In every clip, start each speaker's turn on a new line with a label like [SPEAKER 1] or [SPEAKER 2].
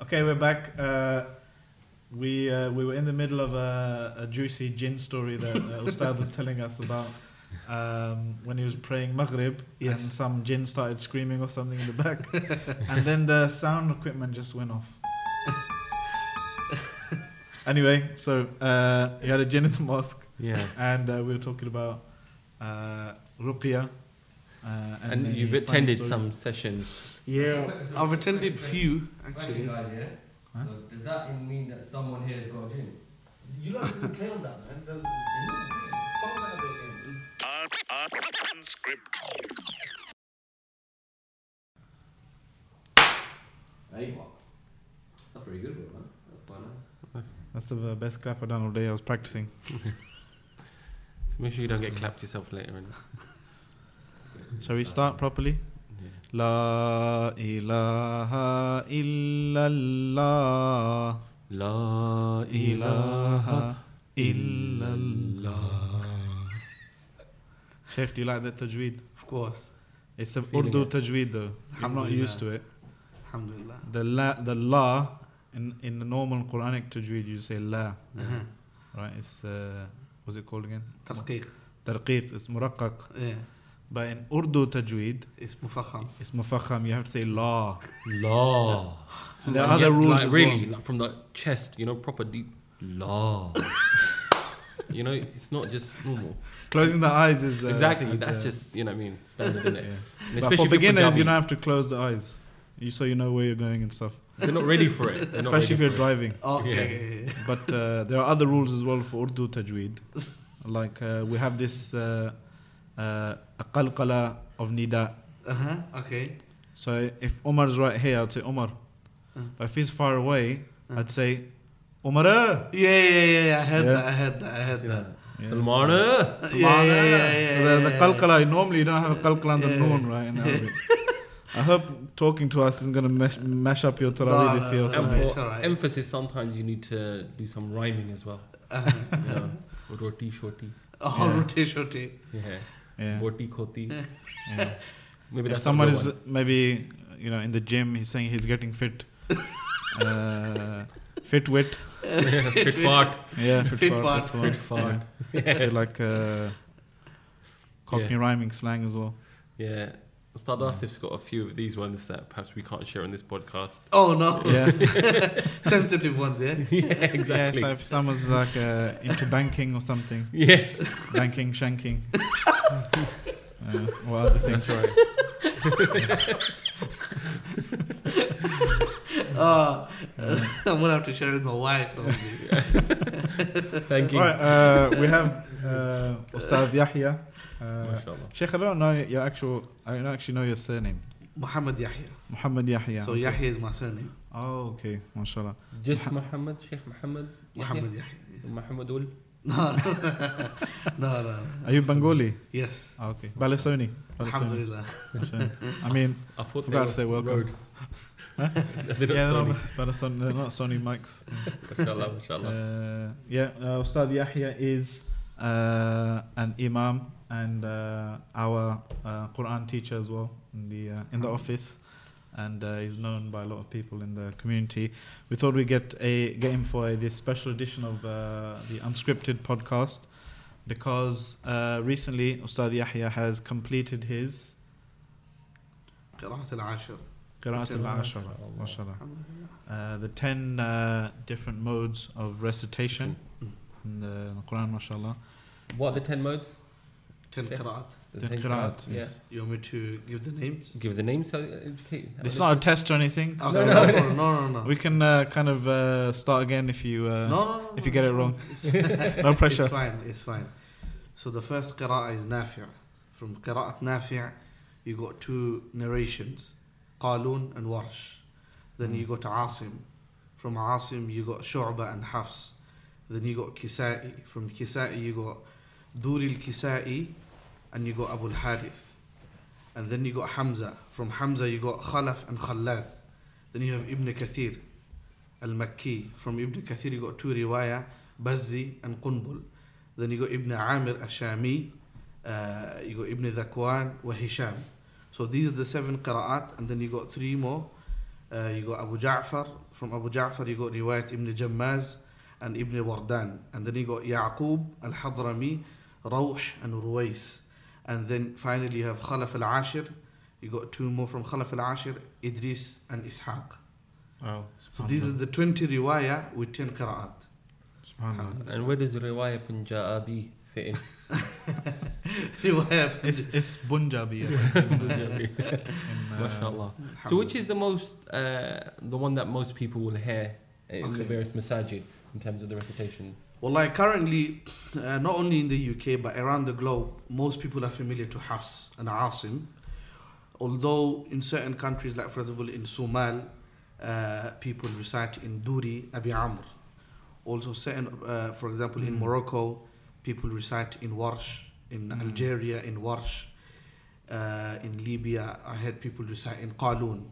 [SPEAKER 1] Okay, we're back. Uh, we uh, we were in the middle of a, a juicy jinn story that uh, Ustad was telling us about um, when he was praying Maghrib
[SPEAKER 2] Yes.
[SPEAKER 1] and some jinn started screaming or something in the back, and then the sound equipment just went off. anyway, so uh, you had a jinn in the mosque,
[SPEAKER 3] Yeah.
[SPEAKER 1] and uh, we were talking about uh, ruqya. Uh,
[SPEAKER 3] And,
[SPEAKER 1] any
[SPEAKER 3] you've attended
[SPEAKER 1] stories.
[SPEAKER 3] some sessions.
[SPEAKER 2] Yeah, I've attended few
[SPEAKER 4] Question,
[SPEAKER 2] actually.
[SPEAKER 4] guys, yeah?
[SPEAKER 1] Huh?
[SPEAKER 4] So does that mean that someone here has got a jinn?
[SPEAKER 5] You don't even play on that, man. Does Fuck that again.
[SPEAKER 4] Hey, what? That's very good, bro, man. That's quite nice.
[SPEAKER 1] That's the best clap I've done all day. I was practicing.
[SPEAKER 3] So make sure you don't get clapped yourself later.
[SPEAKER 1] Shall we start properly? La ilaha illallah.
[SPEAKER 3] La
[SPEAKER 1] ilaha illallah. Sheikh, do you like that tajweed?
[SPEAKER 2] Of course.
[SPEAKER 1] It's
[SPEAKER 3] an
[SPEAKER 1] Urdu
[SPEAKER 3] it.
[SPEAKER 1] tajweed though. I'm not used to it.
[SPEAKER 2] Alhamdulillah.
[SPEAKER 1] The la, the la in, in the normal Quranic tajweed you say la.
[SPEAKER 2] Uh-huh.
[SPEAKER 1] Right? It's, uh, what's it called again?
[SPEAKER 2] Tarqiq.
[SPEAKER 1] Tarqiq. It's muraqqaq.
[SPEAKER 2] Yeah.
[SPEAKER 1] But in Urdu tajweed,
[SPEAKER 2] It's مفخم.
[SPEAKER 1] it's mufakham. You have to say la.
[SPEAKER 3] La.
[SPEAKER 1] So there are
[SPEAKER 3] And
[SPEAKER 1] other
[SPEAKER 3] yet,
[SPEAKER 1] rules
[SPEAKER 3] Like
[SPEAKER 1] as
[SPEAKER 3] really,
[SPEAKER 1] well.
[SPEAKER 3] like from the chest, you know, proper deep. La. you know, it's not just normal.
[SPEAKER 1] Closing the eyes is uh,
[SPEAKER 3] exactly.
[SPEAKER 1] adds,
[SPEAKER 3] That's
[SPEAKER 1] uh,
[SPEAKER 3] just you know what I mean. Standard, isn't it?
[SPEAKER 1] yeah.
[SPEAKER 3] And
[SPEAKER 1] But
[SPEAKER 3] especially
[SPEAKER 1] for
[SPEAKER 3] if you're
[SPEAKER 1] beginners, you
[SPEAKER 3] Punjabi,
[SPEAKER 1] don't have to close the eyes, you, so you know where you're going and stuff.
[SPEAKER 3] They're not ready for it. They're not
[SPEAKER 1] Especially if
[SPEAKER 3] ready
[SPEAKER 1] you're
[SPEAKER 3] for it.
[SPEAKER 1] driving.
[SPEAKER 2] Okay. yeah.
[SPEAKER 1] But uh, there are other rules as well for Urdu tajweed. Like uh, we have this uh, uh, a qalqala of nida.
[SPEAKER 2] Uh-huh. Okay.
[SPEAKER 1] So if Umar's right here, I'd say Umar.
[SPEAKER 2] Uh.
[SPEAKER 1] But if he's far away,
[SPEAKER 2] Uh.
[SPEAKER 1] I'd say Umar. Yeah.
[SPEAKER 2] Yeah, yeah, yeah, yeah. I heard
[SPEAKER 1] Yeah.
[SPEAKER 2] that. I heard that. I heard that.
[SPEAKER 3] that? Salmana.
[SPEAKER 2] Yeah, yeah, yeah, yeah,
[SPEAKER 1] So the, the
[SPEAKER 2] yeah, yeah.
[SPEAKER 1] qalqala, normally you don't have a qalqala on the
[SPEAKER 2] Yeah.
[SPEAKER 1] noon, right? In Arabic. I hope talking to us isn't going to mash, mash up your Tarawih
[SPEAKER 2] No,
[SPEAKER 1] this
[SPEAKER 2] no,
[SPEAKER 1] year or something.
[SPEAKER 3] And
[SPEAKER 2] it's
[SPEAKER 3] for emphasis, sometimes you need to do some rhyming as well.
[SPEAKER 2] Uh-huh.
[SPEAKER 3] You know, roti shoti.
[SPEAKER 2] Oh,
[SPEAKER 1] Yeah.
[SPEAKER 2] roti, shoti.
[SPEAKER 3] Yeah.
[SPEAKER 1] Yeah.
[SPEAKER 3] Roti koti.
[SPEAKER 1] yeah.
[SPEAKER 3] Maybe
[SPEAKER 1] if someone is
[SPEAKER 3] one.
[SPEAKER 1] maybe you know in the gym he's saying he's getting fit uh, fit wit
[SPEAKER 3] fit fart.
[SPEAKER 1] yeah fit,
[SPEAKER 2] Fit
[SPEAKER 1] fart,
[SPEAKER 2] fart.
[SPEAKER 1] that's the one.
[SPEAKER 3] Fit fart.
[SPEAKER 1] yeah. They like uh, cockney
[SPEAKER 3] Yeah.
[SPEAKER 1] rhyming slang as well
[SPEAKER 3] Yeah. Ustad Asif's got a few of these ones that perhaps we can't share on this podcast.
[SPEAKER 2] Oh, no.
[SPEAKER 1] yeah
[SPEAKER 2] Sensitive ones, yeah?
[SPEAKER 3] yeah, exactly.
[SPEAKER 1] yeah so if someonen like uh, into banking or something
[SPEAKER 3] Yeah,
[SPEAKER 1] banking shanking uh, or other things
[SPEAKER 3] that's right.
[SPEAKER 2] Oh, I'm going to have to share with my wife. Something.
[SPEAKER 3] Thank you.
[SPEAKER 1] right uh, we have uh, Ustad Yahya uh,
[SPEAKER 3] MashaAllah.
[SPEAKER 1] Sheikh I don't know your actual I don't actually know your surname
[SPEAKER 2] Muhammad Yahya.
[SPEAKER 1] Muhammad Yahya
[SPEAKER 2] So Yahya is my surname.
[SPEAKER 1] oh okay mashallah
[SPEAKER 3] Just Muhammad, Sheikh Muhammad.
[SPEAKER 2] Muhammad Yahya.
[SPEAKER 3] Muhammad Ul.
[SPEAKER 2] No, no. no, no.
[SPEAKER 1] are you Bengali
[SPEAKER 2] Yes.
[SPEAKER 1] Ah, okay Balasoni Balasoni.
[SPEAKER 2] Alhamdulillah.
[SPEAKER 1] I mean
[SPEAKER 3] I thought
[SPEAKER 1] Forgot
[SPEAKER 3] they
[SPEAKER 1] to say
[SPEAKER 3] were
[SPEAKER 1] welcome.
[SPEAKER 3] Rode. They're not
[SPEAKER 1] yeah,
[SPEAKER 3] Sony.
[SPEAKER 1] no, Panasonic, they're not Sony mics.
[SPEAKER 3] Mashallah, mashallah.
[SPEAKER 1] Uh, yeah, uh, Ustad Yahya is uh, an imam and uh, our uh, Quran teacher as well in the uh, in the office, and uh, he's known by a lot of people in the community. We thought we'd get a get him for a, this special edition of uh, the Unscripted podcast because uh, recently Ustad Yahya has completed his
[SPEAKER 2] قراءة العاشر.
[SPEAKER 1] Qiraat al-Ashar, mashallah. Uh, the 10 uh, different modes of recitation in the Quran, mashallah.
[SPEAKER 3] What are the 10 modes? 10
[SPEAKER 1] qira'at.
[SPEAKER 3] 10
[SPEAKER 1] qira'at,
[SPEAKER 3] Yeah.
[SPEAKER 2] You want me to give the names?
[SPEAKER 3] Give the names?
[SPEAKER 1] It's not a test or anything.
[SPEAKER 2] Okay.
[SPEAKER 1] So
[SPEAKER 2] no, no, no, no, no.
[SPEAKER 1] We can uh, kind of uh, start again if you uh,
[SPEAKER 2] no, no, no,
[SPEAKER 1] if you get it wrong. no pressure.
[SPEAKER 2] It's fine, it's fine. So the first qira'ah is Nafi'. From qira'at Nafi' you got two narrations, Qalun and Warsh. Then you hmm. got Asim. From Asim you got Shu'ba and Hafs. Then you got Kisa'i. From Kisa'i you got Duri al-Kisa'i and you got Abu al-Harith. And then you got Hamza. From Hamza, you got Khalaf and Khallad. Then you have Ibn Kathir al-Makki. From Ibn Kathir, you got two riwayah, Bazzi and Qunbul. Then you got Ibn Amir al-Shami. Uh, you got Ibn Dhakwan wa Hisham. So these are the seven qira'at. And then you got three more Uh, you got Abu Ja'far. From Abu Ja'far, you got Riwayat Ibn Jammaz and Ibn Wardan. And then you got Yaqub al Hadrami, Rawh, and Ruwais. And then finally, you have Khalaf al Ashir. You got two more from Khalaf al Ashir, Idris and Ishaq.
[SPEAKER 1] Wow.
[SPEAKER 2] So these are the 20 riwayah with 10 qira'at.
[SPEAKER 1] Subhanallah.
[SPEAKER 3] And where does Riwayah Punjabi fit in?
[SPEAKER 2] riwayah.
[SPEAKER 1] It's it's Punjabi. I think, in,
[SPEAKER 3] Punjabi.
[SPEAKER 1] uh,
[SPEAKER 3] So which is the most, uh, the one that most people will hear in
[SPEAKER 2] Okay.
[SPEAKER 3] the various masajid in terms of the recitation?
[SPEAKER 2] Well, like currently, uh, not only in the UK but around the globe, most people are familiar to Hafs and Asim. Although in certain countries, like for example in Somal, uh, people recite in Duri Abi Amr. Also, certain, uh, for example, in
[SPEAKER 1] Mm.
[SPEAKER 2] Morocco, people recite in Warsh. In
[SPEAKER 1] Mm.
[SPEAKER 2] Algeria, in Warsh. Uh, in Libya, I heard people recite in Qalun.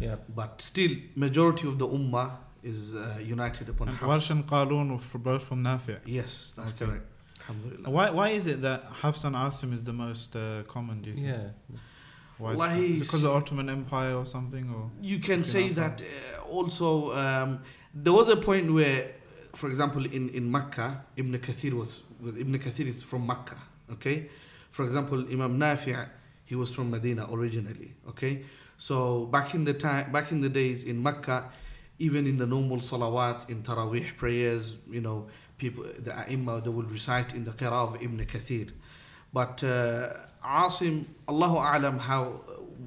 [SPEAKER 3] Yeah.
[SPEAKER 2] But still, majority of the ummah is uh, united upon
[SPEAKER 1] And
[SPEAKER 2] Hafs.
[SPEAKER 1] Warsh and Qalun were both from Nafi'.
[SPEAKER 2] Yes, that's
[SPEAKER 1] Okay.
[SPEAKER 2] correct. Alhamdulillah.
[SPEAKER 1] Why why is it that Hafs and Asim is the most uh, common? Do you think?
[SPEAKER 3] Yeah.
[SPEAKER 1] Why is,
[SPEAKER 2] Wallahi,
[SPEAKER 1] that? is it because of the Ottoman Empire or something? Or
[SPEAKER 2] You can say
[SPEAKER 1] now
[SPEAKER 2] that uh, also. Um, there was a point where, for example, in, in Mecca, Ibn Kathir was, was Ibn Kathir is from Mecca. Okay, for example, Imam Nafi' he was from Medina originally. Okay, so back in the time, back in the days in Mecca, even in the normal salawat, in Taraweeh prayers, you know, people, the Aimma, they will recite in the qira'ah of Ibn Kathir. But uh, Asim, Allahu A'lam, how,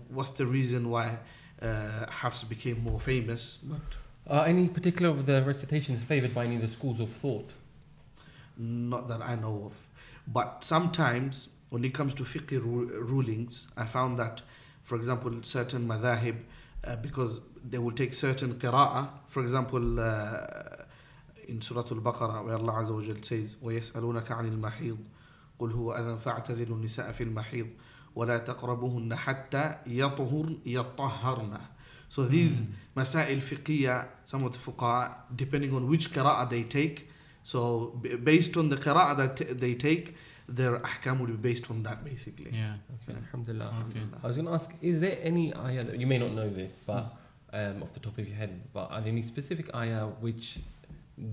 [SPEAKER 2] what's the reason why uh, Hafs became more famous? But
[SPEAKER 3] Are any particular of the recitations favored by any of the schools of thought?
[SPEAKER 2] not that I know of. But sometimes, when it comes to fiqh ru- rulings, I found that, for example, certain madhahib, uh, because they will take certain qira'ah, for example, uh, in Surah Al-Baqarah, where Allah Azza wa Jal says, وَيَسْأَلُونَكَ عَنِ الْمَحِيضِ قُلْ هُوَ أَذًى فَاعْتَزِلُوا النِّسَاءَ فِي الْمَحِيضِ وَلَا تَقْرَبُهُنَّ حَتَّى يَطْهُرْنَ يَطَّهَّرْنَ So these masail fiqhiyya, some of the fuqaha, depending on which qira'ah they take, so b- based on the qira'ah that t- they take, their ahkam would be based on that basically.
[SPEAKER 1] yeah,
[SPEAKER 3] Okay, alhamdulillah.
[SPEAKER 1] okay.
[SPEAKER 3] I was going to ask, is there any ayah that you may not know this, but um, off the top of your head, but are there any specific ayah which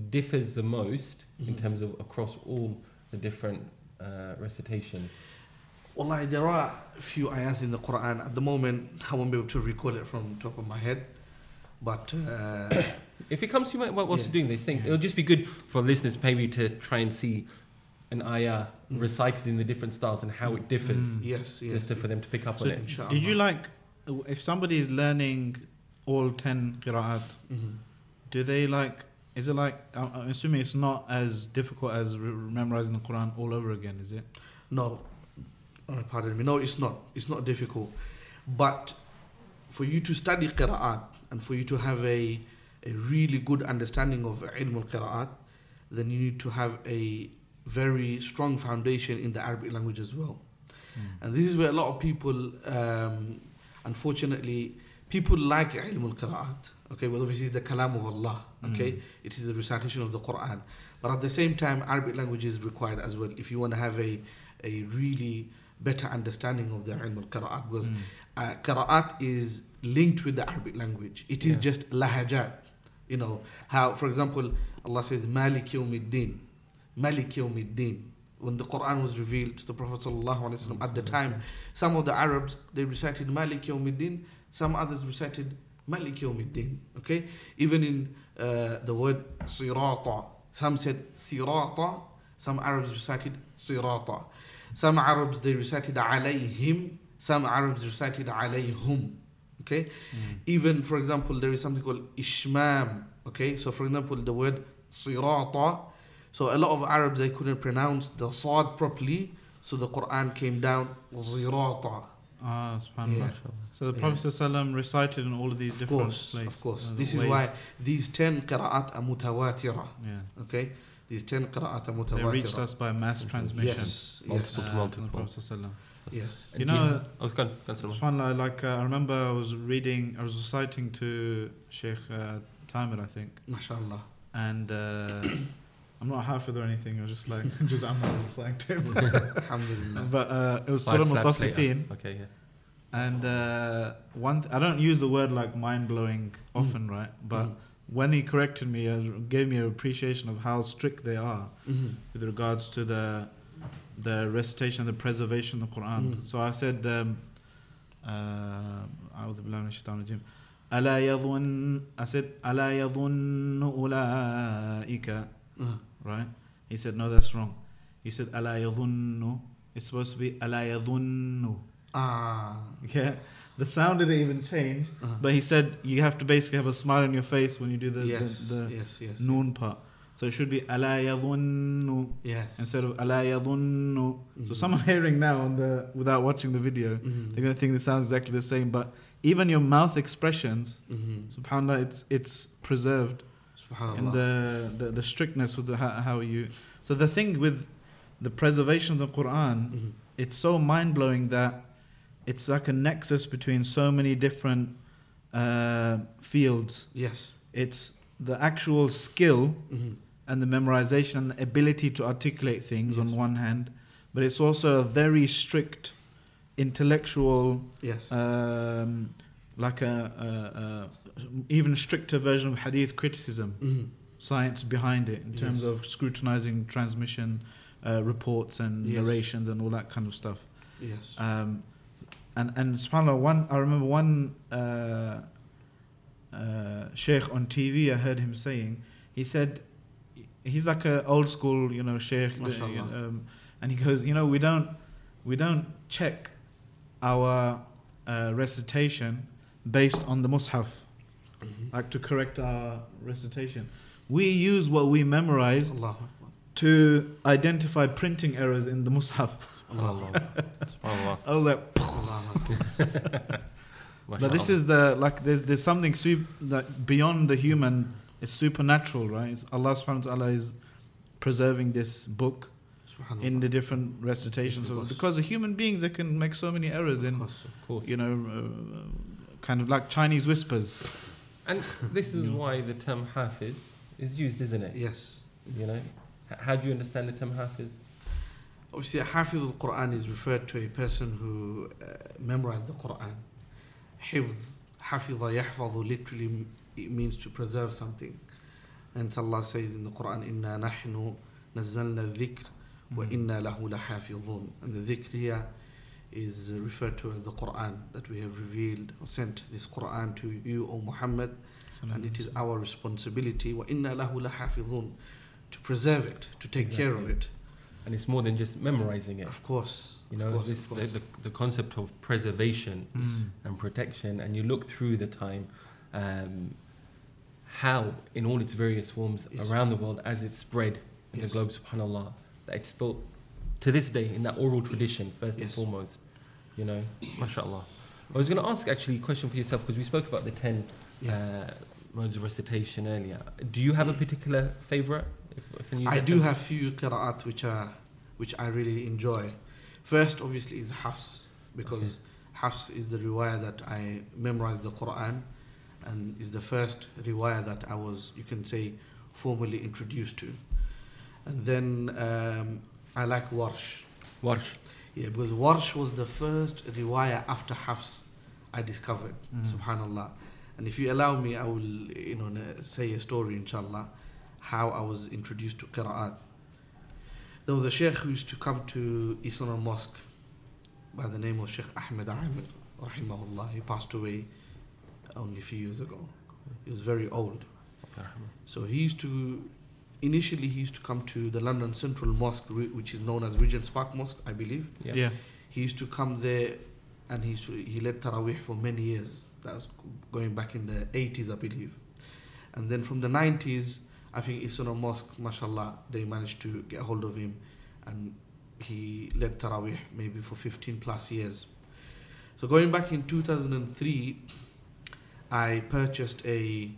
[SPEAKER 3] differs the most in
[SPEAKER 2] Mhm.
[SPEAKER 3] terms of across all the different uh, recitations?
[SPEAKER 2] Wallahi, there are a few ayahs in the Quran. At the moment, I won't be able to recall it from the top of my head. But uh,
[SPEAKER 3] If it comes to you while whilst
[SPEAKER 2] Yeah.
[SPEAKER 3] you're doing this thing,
[SPEAKER 2] Yeah.
[SPEAKER 3] it'll just be good for listeners maybe to try and see an ayah
[SPEAKER 2] Mm.
[SPEAKER 3] recited in the different styles and how it differs,
[SPEAKER 1] Mm.
[SPEAKER 2] yes, yes.
[SPEAKER 3] just to, for them to pick up
[SPEAKER 1] So
[SPEAKER 3] on it.
[SPEAKER 2] Inshallah.
[SPEAKER 1] Did you like if somebody is learning all ten qira'at?
[SPEAKER 2] Mhm.
[SPEAKER 1] Do they like? Is it like? I'm I'm assuming it's not as difficult as re- memorizing the Quran all over again, is it?
[SPEAKER 2] No, uh, pardon me. No, it's not. It's not difficult. But for you to study qira'at and for you to have a, a really good understanding of ilm al-qira'at, then you need to have a very strong foundation in the Arabic language as well. And this is where a lot of people, um, unfortunately, people like ilm al-qira'at. Okay, well obviously it's the kalam of Allah. Okay,
[SPEAKER 1] Mm.
[SPEAKER 2] it is the recitation of the Quran. But at the same time, Arabic language is required as well if you want to have a, a really better understanding of the ilm al-qira'at because
[SPEAKER 1] Mm.
[SPEAKER 2] uh, qira'at is linked with the Arabic language. It is
[SPEAKER 3] Yeah.
[SPEAKER 2] just lahajat. You know, how, for example, Allah says, Malik yawmiddin. Malik yawmiddin. When the Quran was revealed to the Prophet ﷺ at the time, some of the Arabs, they recited Malik yawmiddin, some others recited Malik yawmiddin. Okay? Even in uh, the word sirata, some said sirata, some Arabs recited sirata. Some Arabs, they recited alayhim, some Arabs recited alayhum. Okay?
[SPEAKER 1] Mm.
[SPEAKER 2] Even, for example, there is something called ishmam. Okay, so for example, the word sirata. So a lot of Arabs they couldn't pronounce the sad properly, so the Quran came down zirata.
[SPEAKER 1] Ah, subhanallah.
[SPEAKER 2] Yeah.
[SPEAKER 1] So the
[SPEAKER 2] Yeah.
[SPEAKER 1] Prophet ﷺ recited in all of these
[SPEAKER 2] Of
[SPEAKER 1] different
[SPEAKER 2] course,
[SPEAKER 1] places.
[SPEAKER 2] of course.
[SPEAKER 1] uh,
[SPEAKER 2] This is why these ten qira'at are mutawatira.
[SPEAKER 1] Yeah.
[SPEAKER 2] Okay, these ten qira'at are
[SPEAKER 1] They reached us by mass transmission.
[SPEAKER 2] Yes,
[SPEAKER 3] Multiple
[SPEAKER 2] yes,
[SPEAKER 1] uh,
[SPEAKER 3] multiple.
[SPEAKER 1] the Prophet ﷺ.
[SPEAKER 2] yes.
[SPEAKER 1] You know,
[SPEAKER 3] oh, go on, go on, Salman.
[SPEAKER 1] Subhanallah, like uh, I remember I was reading, I was reciting to Sheikh uh, Tamir, I think,
[SPEAKER 2] MashaAllah.
[SPEAKER 1] and uh, I'm not Hafid or anything. I was just like, just I'm not reciting to him.
[SPEAKER 2] Alhamdulillah.
[SPEAKER 1] but uh, it was
[SPEAKER 3] Five
[SPEAKER 1] Surah
[SPEAKER 3] slaps later.
[SPEAKER 1] Mutaffifin,
[SPEAKER 3] Okay, yeah.
[SPEAKER 1] And uh, one, th- I don't use the word like mind blowing often, right? But
[SPEAKER 2] Mm.
[SPEAKER 1] when he corrected me, it gave me an appreciation of how strict they are
[SPEAKER 2] Mhm.
[SPEAKER 1] with regards to the the recitation, the preservation of the Quran.
[SPEAKER 2] Mm.
[SPEAKER 1] So I said, um, uh, أعوذ بالله من الشيطان الرجيم. ألا يظن I said ألا يظن أولئك
[SPEAKER 2] Uh,
[SPEAKER 1] right? He said, no, that's wrong. He said, ala yadhunnu. It's supposed to be ala yadhunnu.
[SPEAKER 2] Ah.
[SPEAKER 1] Yeah. The sound didn't even change,
[SPEAKER 2] uh-huh.
[SPEAKER 1] but he said you have to basically have a smile on your face when you do the,
[SPEAKER 2] yes,
[SPEAKER 1] the, the
[SPEAKER 2] yes, yes,
[SPEAKER 1] noon part. So it should be ala yadhunnu
[SPEAKER 2] yes.
[SPEAKER 1] instead of ala yadhunnu. Mm-hmm.
[SPEAKER 2] So
[SPEAKER 1] someone hearing now on the without watching the video,
[SPEAKER 2] mm-hmm.
[SPEAKER 1] they're gonna think it sounds exactly the same. But even your mouth expressions,
[SPEAKER 2] mm-hmm.
[SPEAKER 1] subhanallah, it's it's preserved in the, the the strictness with the, how, how you. So the thing with the preservation of the Quran,
[SPEAKER 2] Mhm.
[SPEAKER 1] it's so mind blowing that it's like a nexus between so many different uh, fields.
[SPEAKER 2] Yes.
[SPEAKER 1] It's the actual skill
[SPEAKER 2] Mhm.
[SPEAKER 1] and the memorization and the ability to articulate things on one hand, but it's also a very strict intellectual,
[SPEAKER 2] Yes.
[SPEAKER 1] um, like a, a, a even stricter version of hadith criticism,
[SPEAKER 2] Mhm.
[SPEAKER 1] science behind it in terms
[SPEAKER 2] Yes.
[SPEAKER 1] of scrutinizing transmission uh, reports and
[SPEAKER 2] Yes.
[SPEAKER 1] narrations and all that kind of stuff.
[SPEAKER 2] Yes.
[SPEAKER 1] Um, and and subhanallah, one I remember one uh, uh, sheikh on TV. I heard him saying. He said he's like a old school, you know, sheikh. uh, Um, and he goes, you know, we don't we don't check our uh, recitation based on the mushaf,
[SPEAKER 2] Mhm.
[SPEAKER 1] like to correct our recitation. We use what we
[SPEAKER 2] memorize
[SPEAKER 1] to identify printing errors in the mushaf. I was like. But this is the like there's there's something sup- that beyond the human. It's supernatural, right? It's Allah Subhanahu wa Taala is preserving this book in the different recitations. Because the human beings they can make so many errors in,
[SPEAKER 2] course.
[SPEAKER 3] Of course.
[SPEAKER 1] you know, uh, kind of like Chinese whispers.
[SPEAKER 3] And this is
[SPEAKER 1] Mm.
[SPEAKER 3] why the term hafiz is used, isn't it?
[SPEAKER 2] Yes.
[SPEAKER 3] You know? H- How do you understand the term hafiz?
[SPEAKER 2] Obviously, a Hafiz al Quran is referred to a person who uh, memorized the Quran. Hifz, Hafiza yahfadhu literally it means to preserve something. And Allah says in the Quran, Inna nahnu nazzalna dhikr wa
[SPEAKER 1] Mhm.
[SPEAKER 2] inna lahu lahafidhun. And the dhikr here is referred to as the Quran, that we have revealed or sent this Quran to you, O Muhammad, and it is our responsibility, wa inna lahu lahafidhun, to preserve it, to take care of it.
[SPEAKER 3] And it's more than just memorizing it.
[SPEAKER 2] Of course.
[SPEAKER 3] You know,
[SPEAKER 2] course,
[SPEAKER 3] this the, the, the concept of preservation
[SPEAKER 1] Mm.
[SPEAKER 3] and protection, and you look through the time, um, how in all its various forms
[SPEAKER 2] Yes.
[SPEAKER 3] around the world as it's spread in
[SPEAKER 2] Yes.
[SPEAKER 3] the globe, subhanallah, that it's built to this day in that oral tradition first and foremost. You know, mashallah. I was going to ask actually a question for yourself because we spoke about the ten
[SPEAKER 2] Yeah.
[SPEAKER 3] uh, modes of recitation earlier. Do you have a particular favorite? If, if I
[SPEAKER 2] do have few qira'at which are which I really enjoy. First, obviously, is Hafs because Hafs is the riwayah that I memorized the Quran and is the first riwayah that I was, you can say, formally introduced to. And then um, I like Warsh.
[SPEAKER 3] Warsh.
[SPEAKER 2] Yeah, because Warsh was the first riwayah after Hafs I discovered.
[SPEAKER 1] Mm.
[SPEAKER 2] Subhanallah. And if you allow me, I will, you know, say a story, inshallah, how I was introduced to qira'at. There was a sheikh who used to come to Eastern Mosque by the name of Sheikh Ahmed Amir, rahimahullah. He passed away only a few years ago. He was very old. So he used to, initially he used to come to the London Central Mosque, re- which is known as Regent's Park Mosque, I believe.
[SPEAKER 3] Yeah.
[SPEAKER 1] Yeah.
[SPEAKER 2] He used to come there and he, used to, he led Taraweeh for many years. That was going back in the 80s, I believe. And then from the 90s, I think Isuna Mosque, mashallah, they managed to get hold of him and he led Taraweeh maybe for 15 plus years. So going back in 2003, I purchased a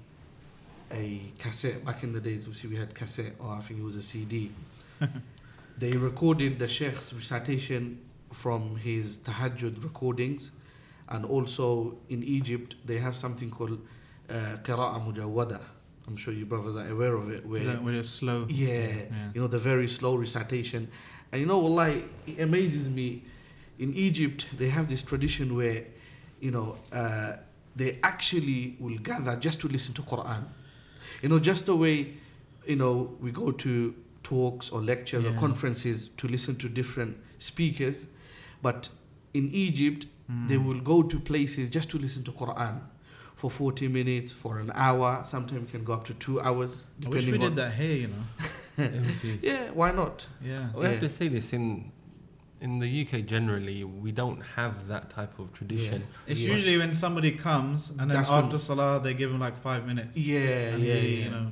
[SPEAKER 2] a cassette. Back in the days, obviously we had cassette, or I think it was a CD. they recorded the Sheikh's recitation from his tahajjud recordings, and also in Egypt they have something called uh, qira'a mujawwada. I'm sure you brothers are aware of it. Where
[SPEAKER 1] Is that where it's slow?
[SPEAKER 2] yeah,
[SPEAKER 1] Yeah.
[SPEAKER 2] you know the very slow recitation, and you know, wallahi, it amazes me. In Egypt, they have this tradition where you know, uh, they actually will gather just to listen to Quran. You know, just the way, you know, we go to talks or lectures or conferences to listen to different speakers, but in Egypt
[SPEAKER 1] Mm.
[SPEAKER 2] they will go to places just to listen to Quran for 40 minutes, for an hour. Sometimes it can go up to two hours,
[SPEAKER 1] I wish we
[SPEAKER 2] on.
[SPEAKER 1] did that here, you know.
[SPEAKER 3] It would be-
[SPEAKER 2] Yeah, why not?
[SPEAKER 1] Yeah.
[SPEAKER 3] We have to say this in in the UK generally, we don't have that type of tradition.
[SPEAKER 1] It's
[SPEAKER 2] Yeah.
[SPEAKER 1] usually when somebody comes and then
[SPEAKER 2] That's
[SPEAKER 1] after Salah they give him like five minutes.
[SPEAKER 2] Yeah, yeah,
[SPEAKER 1] he,
[SPEAKER 2] yeah.
[SPEAKER 1] You know,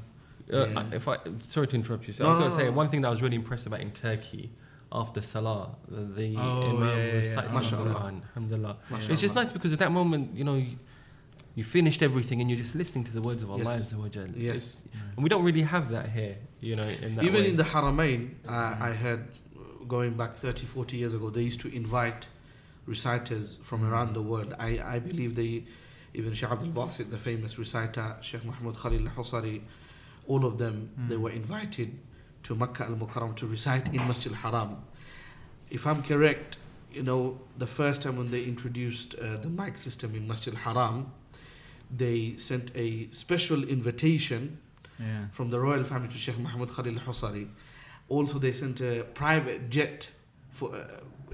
[SPEAKER 3] Uh,
[SPEAKER 2] Yeah.
[SPEAKER 3] If I sorry to interrupt you, so
[SPEAKER 2] No,
[SPEAKER 3] I was
[SPEAKER 2] no,
[SPEAKER 3] going to say
[SPEAKER 2] no.
[SPEAKER 3] one thing that I was really impressed about in Turkey after Salah, the, the
[SPEAKER 1] Oh,
[SPEAKER 3] Imam
[SPEAKER 1] yeah, yeah, yeah.
[SPEAKER 3] recites. Quran. Alhamdulillah.
[SPEAKER 2] Mashallah.
[SPEAKER 3] It's just nice because at that moment, you know, you, you finished everything and you're just listening to the words of Allah
[SPEAKER 2] Yes.
[SPEAKER 3] Azza.
[SPEAKER 2] Yes.
[SPEAKER 3] It's- And we don't really have that here, you know, in that
[SPEAKER 2] Even
[SPEAKER 3] way.
[SPEAKER 2] in the Haramain, uh, I heard going back 30, 40 years ago, they used to invite reciters from around the world. I, I believe they, even Sheikh Abdul Basit, the famous reciter, Sheikh Muhammad Khalil al Husari, all of them, they
[SPEAKER 1] Mm.
[SPEAKER 2] were invited to Makkah al Mukarram to recite in Masjid al Haram. If I'm correct, you know, the first time when they introduced uh, the mic system in Masjid al Haram, they sent a special invitation
[SPEAKER 1] yeah.
[SPEAKER 2] from the royal family to Sheikh Muhammad Khalil Husari. Also, they sent a private jet for. Uh,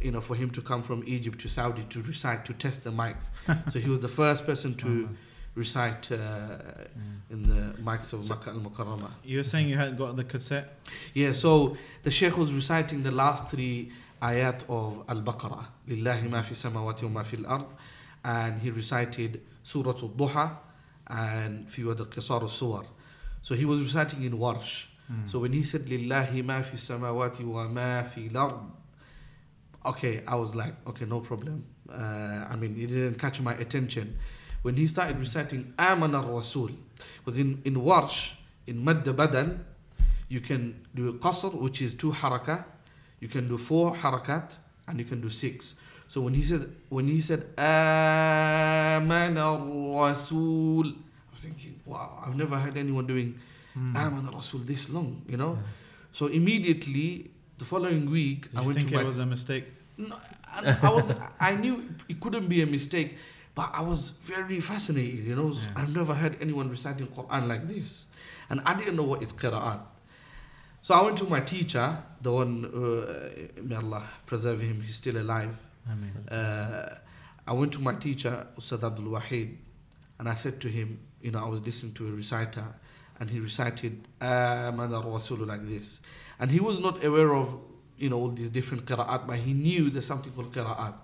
[SPEAKER 2] you know, for him to come from Egypt to Saudi to recite to test the mics, so he was the first person to
[SPEAKER 1] uh-huh.
[SPEAKER 2] recite uh,
[SPEAKER 1] yeah.
[SPEAKER 2] in the mics of so, Makkah al Mukarramah.
[SPEAKER 1] You were saying you had got the cassette?
[SPEAKER 2] Yeah, so the Sheikh was reciting the last three ayat of Al Baqarah Lillahi ma fi samawati wa ma ard. And he recited Surah Al Duha and Fiwad al Qisar al Suwar. So he was reciting in Warsh.
[SPEAKER 1] Hmm.
[SPEAKER 2] So when he said Lillahi ma fi samawati wa ma fi okay, I was like, okay, no problem. Uh, I mean, it didn't catch my attention. When he started reciting Aman al Rasul, because in, in Warsh, in Madda Badal, you can do Qasr, which is two harakat, you can do four harakat, and you can do six. So when he says, when he said Aman al Rasul, I was thinking, wow, I've never heard anyone doing Ah,
[SPEAKER 1] mm.
[SPEAKER 2] Amana Rasul this long, you know. Yeah. So immediately the following week,
[SPEAKER 1] Did
[SPEAKER 2] I went
[SPEAKER 1] think
[SPEAKER 2] to
[SPEAKER 1] it my, was a mistake.
[SPEAKER 2] No, I, I was. I knew it couldn't be a mistake, but I was very fascinated. You know,
[SPEAKER 1] yeah.
[SPEAKER 2] I've never heard anyone reciting Quran like this, and I didn't know what is qiraat. So I went to my teacher, the one uh, may Allah preserve him, he's still alive.
[SPEAKER 1] Amen.
[SPEAKER 2] Uh, I went to my teacher, Ustad Abdul Wahid, and I said to him, you know, I was listening to a reciter, and he recited Amana Rasul like this. And he was not aware of, you know, all these different qira'at, but he knew there's something called qira'at.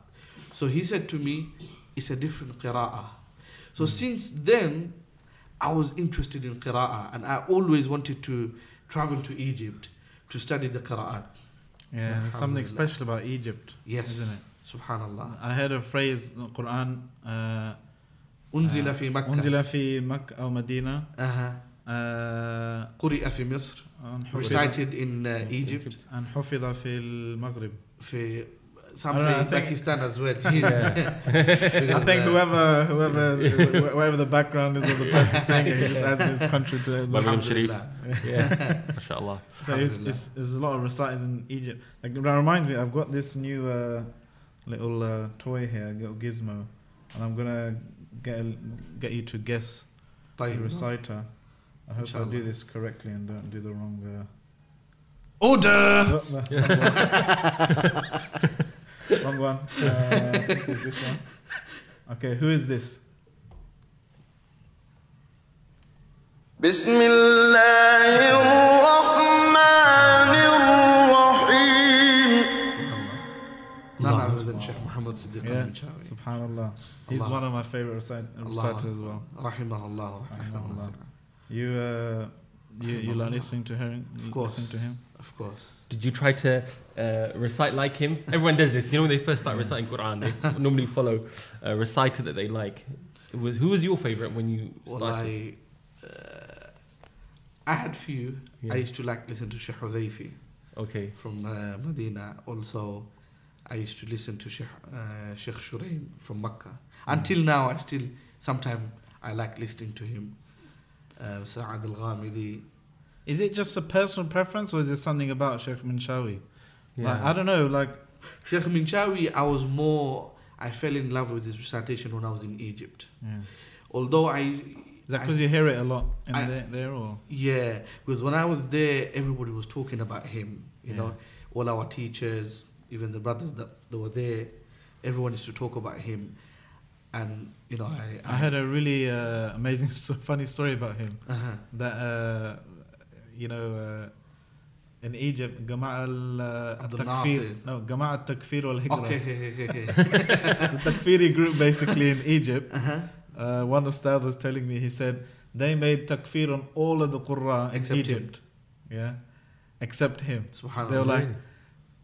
[SPEAKER 2] So he said to me, it's a different qira'ah. So since then, I was interested in qira'ah, and I always wanted to travel to Egypt to study the qira'at.
[SPEAKER 1] yeah, there's something
[SPEAKER 2] Alhamdulillah.
[SPEAKER 1] special about Egypt,
[SPEAKER 2] Yes.
[SPEAKER 1] isn't it?
[SPEAKER 2] Subhanallah.
[SPEAKER 1] I heard a phrase in the Quran. Uh,
[SPEAKER 2] أنزل في مكة
[SPEAKER 1] أنزل في مكة أو مدينة
[SPEAKER 2] أها.
[SPEAKER 1] آه،
[SPEAKER 2] قرئ في مصر
[SPEAKER 1] أن حفظ-
[SPEAKER 2] recited in uh, Egypt
[SPEAKER 1] أن حفظ في المغرب.
[SPEAKER 2] في some
[SPEAKER 1] I don't
[SPEAKER 2] say
[SPEAKER 1] know, I
[SPEAKER 2] in
[SPEAKER 1] think-
[SPEAKER 2] Pakistan as well.
[SPEAKER 1] I
[SPEAKER 2] Because,
[SPEAKER 1] think
[SPEAKER 2] uh,
[SPEAKER 1] whoever, whoever, whoever the background is of the person saying it, he just adds his country to it.
[SPEAKER 3] Birmingham Sharif.
[SPEAKER 2] Alhamdulillah.
[SPEAKER 3] Yeah, mashallah.
[SPEAKER 1] So it's,
[SPEAKER 2] Alhamdulillah.
[SPEAKER 1] it's, there's a lot of reciters in Egypt. Like that reminds me, I've got this new uh, little uh, toy here, a little gizmo, and I'm gonna get a, get you to guess the
[SPEAKER 2] طيب.
[SPEAKER 1] reciter. I hope I do
[SPEAKER 2] Inshallah.
[SPEAKER 1] this correctly and don't do the wrong. Uh,
[SPEAKER 2] Order!
[SPEAKER 1] oh, no, wrong one. wrong one. Uh, I think it's this one. Okay, who is this?
[SPEAKER 6] بسم الله الرحمن الرحيم
[SPEAKER 2] None
[SPEAKER 3] Allah.
[SPEAKER 2] other than Sheikh Muhammad Siddiq
[SPEAKER 1] Yeah,
[SPEAKER 2] al-Minshawi.
[SPEAKER 1] Subhanallah. He's
[SPEAKER 2] Allah.
[SPEAKER 1] one of my favorite recit- reciters as well.
[SPEAKER 2] Rahimahullah.
[SPEAKER 1] Rahimahullah. You, uh, you, you like listening to her?
[SPEAKER 2] Of course.
[SPEAKER 1] Listen to him.
[SPEAKER 2] Of course.
[SPEAKER 3] Did you try to uh, recite like him? Everyone does this. You know, when they first start reciting Quran, they normally follow a reciter that they like. It was who was your favorite when you
[SPEAKER 2] Well,
[SPEAKER 3] started?
[SPEAKER 2] I, uh, I had few.
[SPEAKER 3] Yeah.
[SPEAKER 2] I used to like listen to Sheikh Hudayfi
[SPEAKER 3] Okay.
[SPEAKER 2] from uh, Medina. Also, I used to listen to Sheikh, uh, Sheikh Shuraim from Makkah. Until now, I still, sometimes I like listening to him. Uh, Sa'ad al-Ghamidi.
[SPEAKER 1] Is it just a personal preference, or is there something about Sheikh Minshawi?
[SPEAKER 3] Yeah.
[SPEAKER 1] Like, I don't know. Like,
[SPEAKER 2] Sheikh Minshawi, I was more, I fell in love with his recitation when I was in Egypt.
[SPEAKER 1] Yeah.
[SPEAKER 2] Although I,
[SPEAKER 1] Is that because you hear it a lot in
[SPEAKER 2] I-
[SPEAKER 1] there, there, or
[SPEAKER 2] yeah, because when I was there, everybody was talking about him. You
[SPEAKER 1] Yeah.
[SPEAKER 2] know, all our teachers, even the brothers that, that were there, everyone used to talk about him. And you know, I,
[SPEAKER 1] I heard a really uh, amazing, so funny story about him.
[SPEAKER 2] uh-huh.
[SPEAKER 1] That uh, you know, uh, in Egypt, Jama'a
[SPEAKER 2] Abdul
[SPEAKER 1] al-Takfir,
[SPEAKER 2] Nasir.
[SPEAKER 1] no, Jama'a al-Takfir wal-Hijra.
[SPEAKER 2] Okay, okay, okay, okay.
[SPEAKER 1] the Takfiri group basically in Egypt.
[SPEAKER 2] uh-huh.
[SPEAKER 1] Uh, one ustad was telling me, he said they made takfir on all of the Qurra in
[SPEAKER 2] Except him.
[SPEAKER 1] Egypt. Yeah, except him. They were like,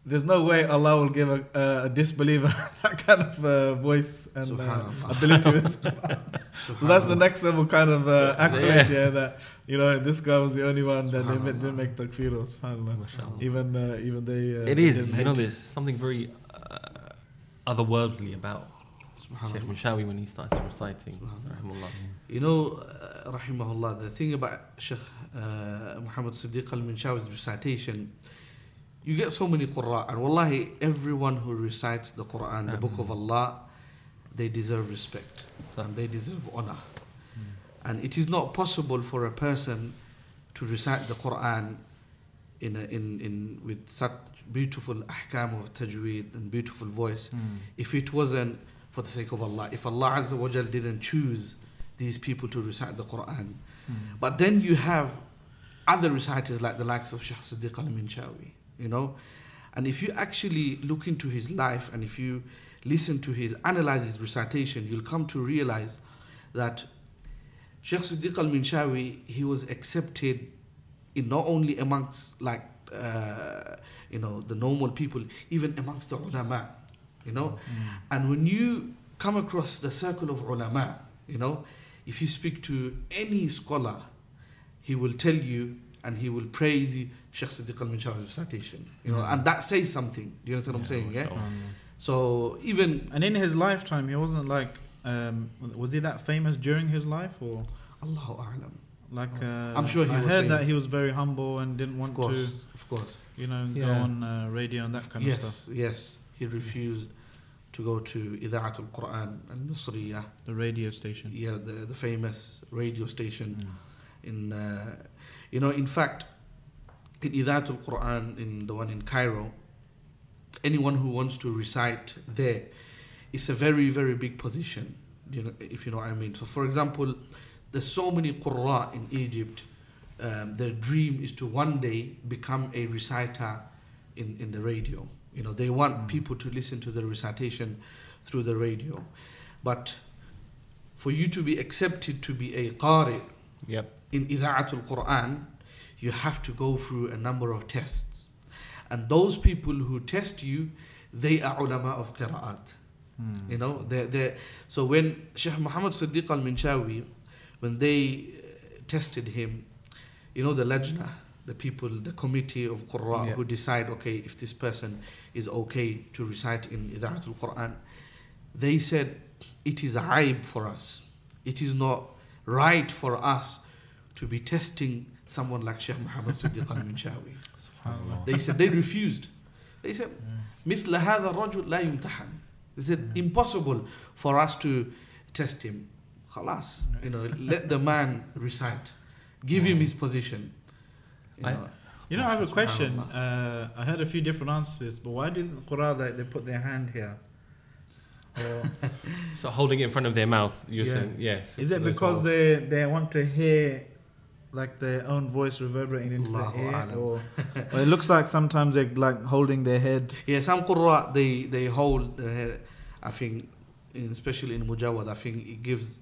[SPEAKER 1] there's no way Allah will give a, uh, a disbeliever that kind of uh, voice and uh, ability with his So that's the next level kind of uh, accolade,
[SPEAKER 3] Yeah.
[SPEAKER 1] yeah. That you know, this guy was the only one that they didn't make takfir. of, Subhanallah.
[SPEAKER 3] Mashallah.
[SPEAKER 1] Even uh, even they. Uh,
[SPEAKER 3] It
[SPEAKER 1] didn't
[SPEAKER 3] You know,
[SPEAKER 1] hate
[SPEAKER 3] there's something very uh, otherworldly about Sheikh
[SPEAKER 2] Subhanallah.
[SPEAKER 3] Minshawi when he starts reciting.
[SPEAKER 2] Subhanallah.
[SPEAKER 3] Rahimullah.
[SPEAKER 2] You know, uh, rahimahullah, the thing about Sheikh uh, Muhammad Siddiq al Minshawi's recitation, you get so many Qur'an, and wallahi, everyone who recites the Quran, the Book of Allah, they deserve respect
[SPEAKER 3] So-
[SPEAKER 2] and they deserve honor. And it is not possible for a person to recite the Quran in, a, in, in with such beautiful ahkam of tajweed and beautiful voice
[SPEAKER 1] Hmm.
[SPEAKER 2] if it wasn't for the sake of Allah, if Allah Azza wa Jal didn't choose these people to recite the Quran.
[SPEAKER 1] Hmm.
[SPEAKER 2] But then you have other reciters like the likes of Shaykh Siddiq al Minshawi, you know. And if you actually look into his life and if you listen to his, analyze his recitation, you'll come to realize that Shaykh Siddiq al Minshawi, he was accepted in not only amongst like, uh, you know, the normal people, even amongst the ulama, you know. And when you come across the circle of ulama, you know, if you speak to any scholar, he will tell you and he will praise you, Sheikh Siddiq al Minshawi's recitation. You know, and that says something. Do you understand what I'm saying? Yeah. So even
[SPEAKER 1] And in his lifetime, he wasn't like. Um, was he that famous during his life, or
[SPEAKER 2] Allahu A'lam.
[SPEAKER 1] like? Uh,
[SPEAKER 2] I'm sure he
[SPEAKER 1] I
[SPEAKER 2] was
[SPEAKER 1] heard
[SPEAKER 2] famous.
[SPEAKER 1] that he was very humble and didn't
[SPEAKER 2] Of
[SPEAKER 1] want
[SPEAKER 2] course,
[SPEAKER 1] to,
[SPEAKER 2] of course.
[SPEAKER 1] you know, go on uh, radio and that kind of stuff.
[SPEAKER 2] yes, yes. He refused to go to Ida'at al-Quran al-Misriyah,
[SPEAKER 1] The radio station.
[SPEAKER 2] yeah, the, the famous radio station
[SPEAKER 1] Mm.
[SPEAKER 2] in uh, you know in fact in Ida'at al-Quran in the one in Cairo anyone who wants to recite there it's a very very big position you know if you know what I mean so for example there's so many qurra in Egypt um, their dream is to one day become a reciter in, in the radio you know they want
[SPEAKER 1] Mm.
[SPEAKER 2] people to listen to the recitation through the radio but for you to be accepted to be a qari
[SPEAKER 3] Yep.
[SPEAKER 2] in Ida'atul Quran, you have to go through a number of tests. And those people who test you, they are ulama of qira'at.
[SPEAKER 1] Mm.
[SPEAKER 2] You know, they they so when Sheikh Muhammad Siddiq al Minshawi, when they uh, tested him, you know, the lajna, the people, the committee of Qurra
[SPEAKER 3] Yeah.
[SPEAKER 2] who decide, okay, if this person is okay to recite in Ida'atul Quran, they said, it is aib for us. It is not right for us to be testing someone like Sheikh Muhammad Siddiq al Minshawi.
[SPEAKER 1] SubhanAllah.
[SPEAKER 2] They said they refused. They said,
[SPEAKER 1] Yeah.
[SPEAKER 2] مثل هذا الرجل لا يمتحن. They said impossible for us to test him. خلاص, you know, let the man recite. Give him his position. You
[SPEAKER 3] I-
[SPEAKER 2] know.
[SPEAKER 1] You know, I have a
[SPEAKER 2] Subhanallah.
[SPEAKER 1] question. Uh, I heard a few different answers, but why didn't the Quran like they put their hand here? Or
[SPEAKER 3] So holding it in front of their mouth, you're
[SPEAKER 1] Yeah.
[SPEAKER 3] saying, yeah.
[SPEAKER 1] is it
[SPEAKER 3] those
[SPEAKER 1] because
[SPEAKER 3] are-
[SPEAKER 1] they they want to hear like their own voice reverberating into
[SPEAKER 2] Allahu
[SPEAKER 1] the ear,
[SPEAKER 2] a'lam.
[SPEAKER 1] or, or it looks like sometimes they're like holding their head.
[SPEAKER 2] Yeah, some Qurra, they, they hold their head. I think, in, especially in Mujawad, I think it gives,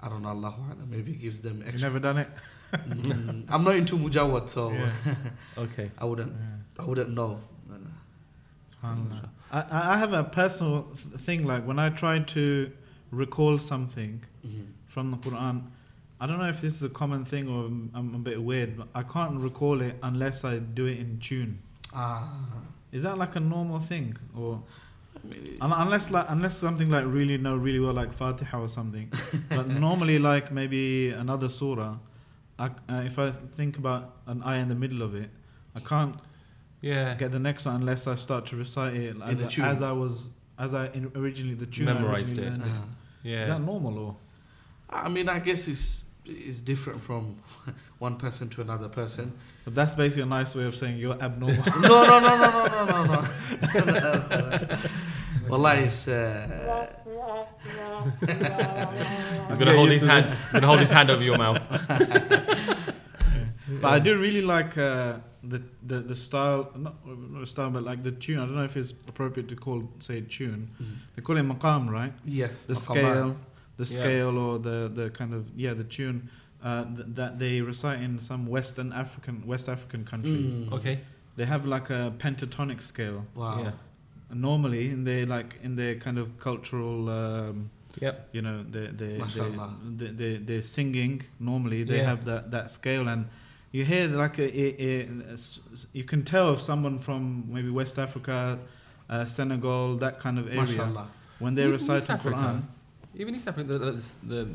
[SPEAKER 2] I don't know, Allah, maybe it gives them
[SPEAKER 1] You
[SPEAKER 2] extra.
[SPEAKER 1] never done it.
[SPEAKER 2] Mm, I'm not into Mujawad, so
[SPEAKER 1] Yeah.
[SPEAKER 3] Okay.
[SPEAKER 2] I wouldn't,
[SPEAKER 1] Yeah.
[SPEAKER 2] I wouldn't know.
[SPEAKER 1] I, I I have a personal th- thing like when I try to recall something
[SPEAKER 2] Mhm.
[SPEAKER 1] from the Quran. I don't know if this is a common thing or I'm, I'm a bit weird, but I can't recall it unless I do it in tune.
[SPEAKER 2] Ah,
[SPEAKER 1] Is that like a normal thing, or
[SPEAKER 2] I mean,
[SPEAKER 1] unless like unless something like really know really well like Fatiha or something? but normally like maybe another surah. I, uh, if I think about an eye in the middle of it, I can't
[SPEAKER 3] Yeah.
[SPEAKER 1] get the next one unless I start to recite it as,
[SPEAKER 2] a
[SPEAKER 1] I,
[SPEAKER 2] tune.
[SPEAKER 1] as I was as I in, originally the tune
[SPEAKER 3] Memorized
[SPEAKER 1] originally
[SPEAKER 3] it.
[SPEAKER 1] learned
[SPEAKER 2] Uh,
[SPEAKER 3] Yeah.
[SPEAKER 1] Is that normal or?
[SPEAKER 2] I mean, I guess it's it's different from one person to another person.
[SPEAKER 1] But that's basically a nice way of saying you're abnormal.
[SPEAKER 2] No, no, no, no, no, no, no, no. Wallahi, it's. Uh,
[SPEAKER 3] He's gonna hold his hand. Gonna hold his hand over your mouth.
[SPEAKER 1] But I do really like uh, the, the the style, not, not style, but like the tune. I don't know if it's appropriate to call say tune.
[SPEAKER 2] Mm.
[SPEAKER 1] They call it maqam, right?
[SPEAKER 2] yes,
[SPEAKER 1] The
[SPEAKER 2] maqamat.
[SPEAKER 1] scale, the
[SPEAKER 3] Yeah.
[SPEAKER 1] scale, or the the kind of yeah, the tune uh, th- that they recite in some Western African West African countries.
[SPEAKER 2] Mm.
[SPEAKER 3] Okay.
[SPEAKER 1] They have like a pentatonic scale.
[SPEAKER 2] Wow.
[SPEAKER 3] Yeah.
[SPEAKER 1] Normally, in their like in their kind of cultural. Um,
[SPEAKER 3] Yep.
[SPEAKER 1] you know they they they,
[SPEAKER 2] Mashallah.
[SPEAKER 1] they, they they're singing normally they
[SPEAKER 3] Yeah.
[SPEAKER 1] have that that scale and you hear like a, a, a- a s- s- you can tell if someone from maybe West Africa uh, Senegal that kind of area
[SPEAKER 2] Mashallah.
[SPEAKER 1] when they
[SPEAKER 3] Even
[SPEAKER 1] recite
[SPEAKER 3] East
[SPEAKER 1] the
[SPEAKER 3] Africa.
[SPEAKER 1] Quran
[SPEAKER 3] Even East Africa, the, the, the,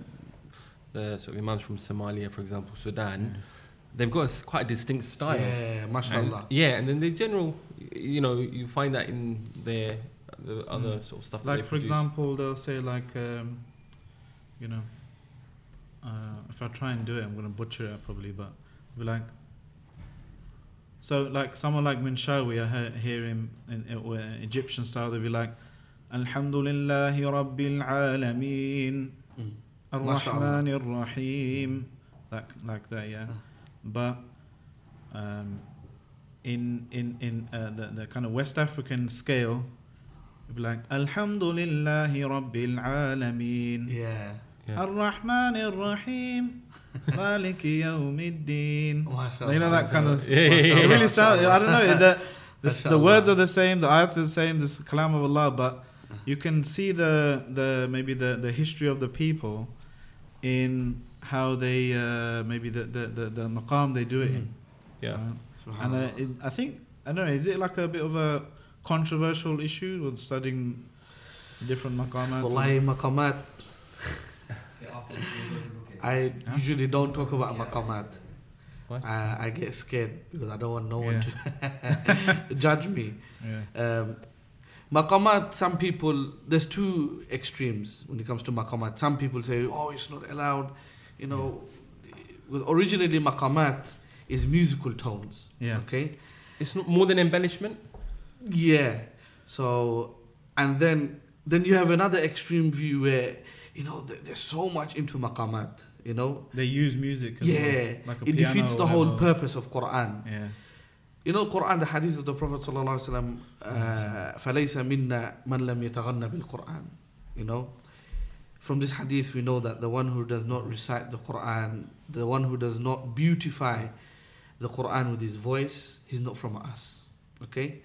[SPEAKER 3] the sort of imams from Somalia, for example, Sudan, they've got a quite a distinct style.
[SPEAKER 2] Yeah,
[SPEAKER 3] And-
[SPEAKER 2] mashallah.
[SPEAKER 3] yeah, and then the general, you know, you find that in their the other
[SPEAKER 1] Mm.
[SPEAKER 3] sort of stuff.
[SPEAKER 1] like for
[SPEAKER 3] produce.
[SPEAKER 1] example they'll say like um, you know uh, if I try and do it I'm gonna butcher it probably but be like so like someone like Minshawi I hear, hear him in, in, uh, Egyptian style they'll be like Alhamdulillahi Rabbil Alameen
[SPEAKER 2] Mm.
[SPEAKER 1] Ar-Rahman Ar-Rahim like like that yeah
[SPEAKER 2] Uh.
[SPEAKER 1] but um, in in in uh, the the kind of West African scale it'd be like Alhamdulillahi Rabbil Alameen
[SPEAKER 2] Yeah.
[SPEAKER 3] Yeah.
[SPEAKER 1] Ar-Rahman Ar-Rahim Maliki Yawmiddin
[SPEAKER 2] Mashallah.
[SPEAKER 1] you know that kind of
[SPEAKER 3] Yeah, yeah, yeah,
[SPEAKER 1] it really sounds I don't know the, the, the words are the same the ayat is the same this kalam of Allah but you can see the the maybe the the history of the people in how they uh, maybe the, the the the maqam they do it in
[SPEAKER 3] Yeah.
[SPEAKER 1] right? and uh, it, I think I don't know is it like a bit of a controversial issue with studying different maqamat
[SPEAKER 2] Wallahi, maqamat.
[SPEAKER 4] Yeah, after this, we'll go to Ruqya.
[SPEAKER 2] I
[SPEAKER 1] Huh?
[SPEAKER 2] usually don't talk about
[SPEAKER 4] Yeah.
[SPEAKER 2] maqamat.
[SPEAKER 3] Why?
[SPEAKER 2] I, I get scared because I don't want no one to judge me.
[SPEAKER 1] yeah
[SPEAKER 2] Um, maqamat, some people, there's two extremes when it comes to maqamat. Some people say, oh, it's not allowed. You know, with originally maqamat is musical tones.
[SPEAKER 1] Yeah.
[SPEAKER 2] Okay.
[SPEAKER 3] It's not more than embellishment.
[SPEAKER 2] Yeah. So, and then then you have another extreme view where you know there's so much into maqamat. You know.
[SPEAKER 1] they use music as
[SPEAKER 2] Yeah.
[SPEAKER 1] well, like a
[SPEAKER 2] it
[SPEAKER 1] piano
[SPEAKER 2] defeats the whole purpose of Quran.
[SPEAKER 1] yeah
[SPEAKER 2] You know, Quran, the hadith of the Prophet sallallahu alaihi wasallam, uh, فَلَيْسَ مِنَّا مَنْ لَمْ يَتَغَنَّ بِالْقُرْآنِ You know, from this hadith we know that the one who does not recite the Quran, the one who does not beautify the Quran with his voice, he's not from us. Okay?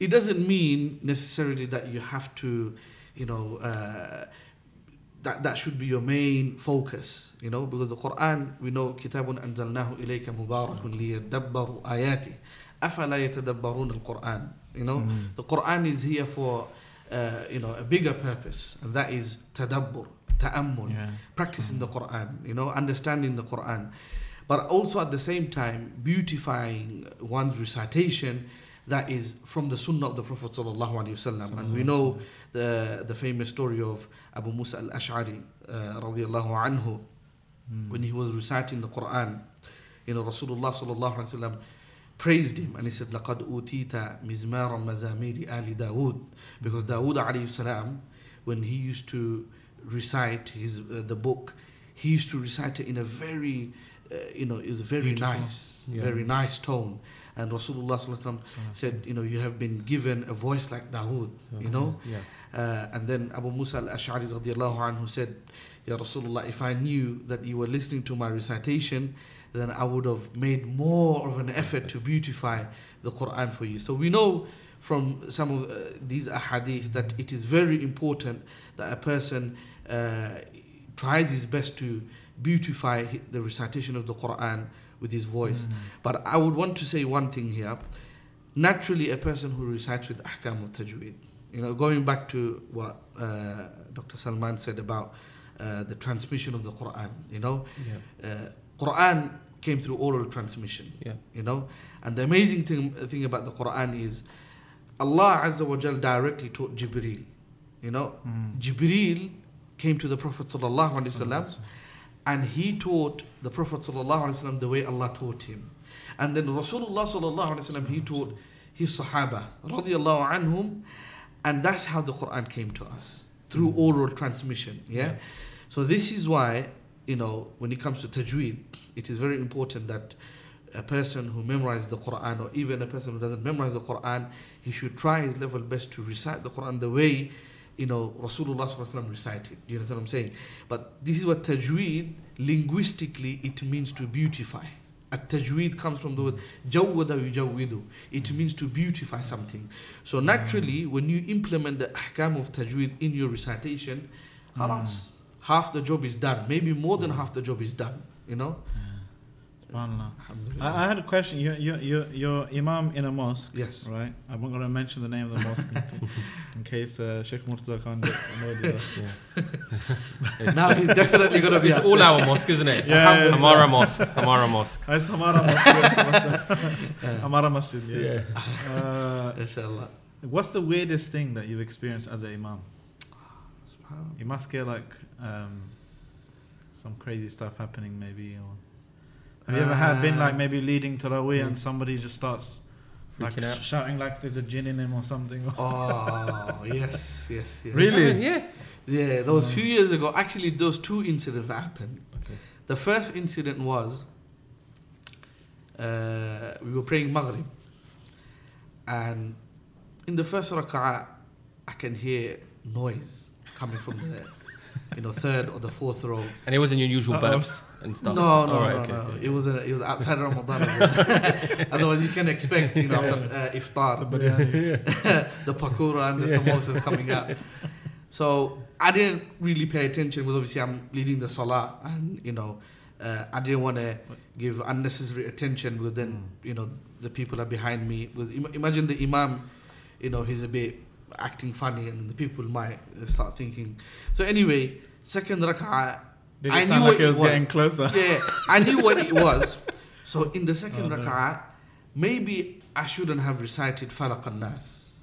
[SPEAKER 2] It doesn't mean necessarily that you have to, you know, uh, that that should be your main focus, you know, because the Quran, we know, كتاب أنزلناه إليك مبارك ليدبروا آياته أفلا يتدبرون القرآن you know,
[SPEAKER 1] Mm.
[SPEAKER 2] the Quran is here for, uh, you know, a bigger purpose, and that is tadabbur, ta'ammul,
[SPEAKER 1] yeah
[SPEAKER 2] practicing the Quran, you know, understanding the Quran, but also at the same time beautifying one's recitation that is from the Sunnah of the Prophet sallallahu alaihi wasallam. And we know the the famous story of Abu Musa al-Ash'ari uh, radiyallahu anhu
[SPEAKER 1] Mm.
[SPEAKER 2] when he was reciting the Quran. You know, Rasulullah sallallahu alaihi wasallam praised him and he said, "لقد أوتيت مزمار مزامير آل داود," because Dawood alayhi salam, when he used to recite his uh, the book, he used to recite it in a very, uh, you know, is very
[SPEAKER 1] Beautiful.
[SPEAKER 2] nice,
[SPEAKER 3] Yeah.
[SPEAKER 2] very nice tone. and Rasulullah sallallahu alaihi wasallam said, you know, you have been given a voice like Dawood, you know.
[SPEAKER 3] Yeah.
[SPEAKER 2] Uh, and then Abu Musa al-Ash'ari radiallahu anhu said, Ya Rasulullah, if I knew that you were listening to my recitation, then I would have made more of an effort to beautify the Quran for you. So we know from some of uh, these ahadith that it is very important that a person uh, tries his best to beautify the recitation of the Quran with his voice.
[SPEAKER 1] Mm.
[SPEAKER 2] But I would want to say one thing here. Naturally, a person who recites with ahkam of tajweed, you know, going back to what uh, Dr. Salman said about uh, the transmission of the Quran, you know,
[SPEAKER 3] Yeah.
[SPEAKER 2] uh, Quran came through oral transmission,
[SPEAKER 3] Yeah.
[SPEAKER 2] you know, and the amazing thing, thing about the Quran is Allah Azza wa Jal directly taught Jibreel You know,
[SPEAKER 1] Mm.
[SPEAKER 2] Jibril came to the Prophet sallallahu alaihi wasallam, and he taught the Prophet sallallahu alaihi wasallam the way Allah taught him. And then Rasulullah sallallahu alaihi wasallam he taught his Sahaba radiyallahu anhum, and that's how the Quran came to us through mm. oral transmission. Yeah. So this is why you know when it comes to tajweed, it is very important that a person who memorizes the Quran or even a person who doesn't memorize the Quran, he should try his level best to recite the Quran the way you know Rasulullah recited. Do you understand what I'm saying? But this is what tajweed linguistically it means to beautify. At tajweed comes from the word jawwada yujawwidu. It means to beautify something. So naturally, when you implement the ahkam of tajweed in your recitation, hmm. khalas, half the job is done. Maybe more than half the job is done. You know.
[SPEAKER 1] Subhanallah. I, I had a question. You, you, you, you're imam in a mosque,
[SPEAKER 2] yes.
[SPEAKER 1] right? I'm not going to mention the name of the mosque in, in case uh, Sheikh Murtaza Khan gets annoyed with us.
[SPEAKER 3] Yeah.
[SPEAKER 2] Now he's definitely
[SPEAKER 3] It's,
[SPEAKER 2] gonna be.
[SPEAKER 3] it's all our mosque, isn't it?
[SPEAKER 1] Yeah, yeah,
[SPEAKER 3] Hamara Mosque. Hamara Mosque.
[SPEAKER 1] It's Hamara Mosque. Hamara Masjid, yeah.
[SPEAKER 3] Yeah.
[SPEAKER 1] Uh,
[SPEAKER 2] Inshallah.
[SPEAKER 1] what's the weirdest thing that you've experienced as an imam? You must get like um, some crazy stuff happening, maybe. Or have you ever had been like
[SPEAKER 2] Uh,
[SPEAKER 1] maybe leading Taraweeh and somebody just starts like
[SPEAKER 3] out.
[SPEAKER 1] shouting like there's a jinn in him or something?
[SPEAKER 2] Oh yes, yes, yes.
[SPEAKER 1] Really?
[SPEAKER 3] Yeah.
[SPEAKER 2] Yeah, there was few years ago. Actually, those two incidents that happened.
[SPEAKER 3] Okay.
[SPEAKER 2] The first incident was uh, we were praying Maghrib, and in the first rak'ah, I can hear noise coming from the you know third or the fourth row.
[SPEAKER 3] And it wasn't your usual
[SPEAKER 1] Uh-oh.
[SPEAKER 3] burps and stuff.
[SPEAKER 2] No, no,
[SPEAKER 3] All right,
[SPEAKER 2] no,
[SPEAKER 3] okay,
[SPEAKER 2] no.
[SPEAKER 3] okay.
[SPEAKER 2] It was a, it was outside Ramadan. Otherwise, you can expect you know after uh, iftar
[SPEAKER 1] Somebody had-
[SPEAKER 2] the pakora and the samosas coming out. So I didn't really pay attention because obviously I'm leading the salah and you know uh, I didn't want to give unnecessary attention because then you know the people are behind me. Because im- imagine the imam, you know he's a bit acting funny and the people might start thinking. So anyway, second rak'ah,
[SPEAKER 1] Did it
[SPEAKER 2] I
[SPEAKER 1] sound
[SPEAKER 2] knew
[SPEAKER 1] like
[SPEAKER 2] what
[SPEAKER 1] it
[SPEAKER 2] it
[SPEAKER 1] was
[SPEAKER 2] was.
[SPEAKER 1] getting closer?
[SPEAKER 2] yeah, I knew what it was. So in the second
[SPEAKER 1] Oh, no.
[SPEAKER 2] rak'ah, maybe I shouldn't have recited Falaq and Nas.